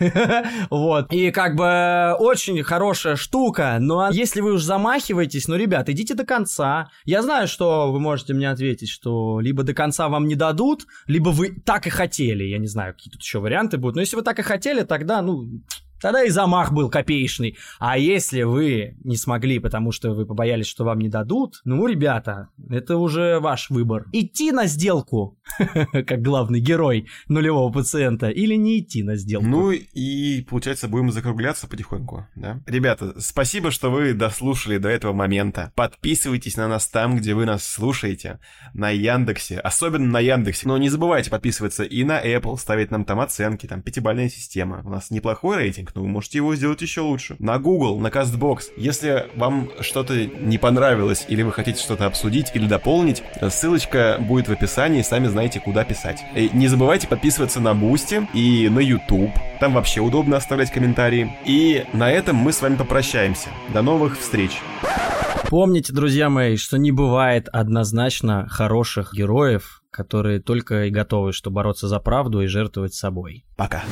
Вот. И как бы очень хорошая штука. Но если вы уж замахиваетесь, ну, ребят, идите до конца. Я знаю, что вы можете мне ответить, что либо до конца вам не дадут, либо вы так и хотели. Я не знаю, какие тут еще варианты будут. Но если вы так и хотели, тогда, ну, Тогда и замах был копеечный. А если вы не смогли, потому что вы побоялись, что вам не дадут, ну, ребята, это уже ваш выбор. Идти на сделку, как главный герой нулевого пациента, или не идти на сделку. Ну и, получается, будем закругляться потихоньку, да? Ребята, спасибо, что вы дослушали до этого момента. Подписывайтесь на нас там, где вы нас слушаете, на Яндексе, особенно на Яндексе. Но не забывайте подписываться и на Apple, ставить нам там оценки, там пятибальная система. У нас неплохой рейтинг, но вы можете его сделать еще лучше. На Google, на CastBox. Если вам что-то не понравилось, или вы хотите что-то обсудить или дополнить, ссылочка будет в описании, сами знаете, куда писать. И не забывайте подписываться на Boosty и на YouTube. Там вообще удобно оставлять комментарии. И на этом мы с вами попрощаемся. До новых встреч. Помните, друзья мои, что не бывает однозначно хороших героев, которые только и готовы, что бороться за правду и жертвовать собой. Пока.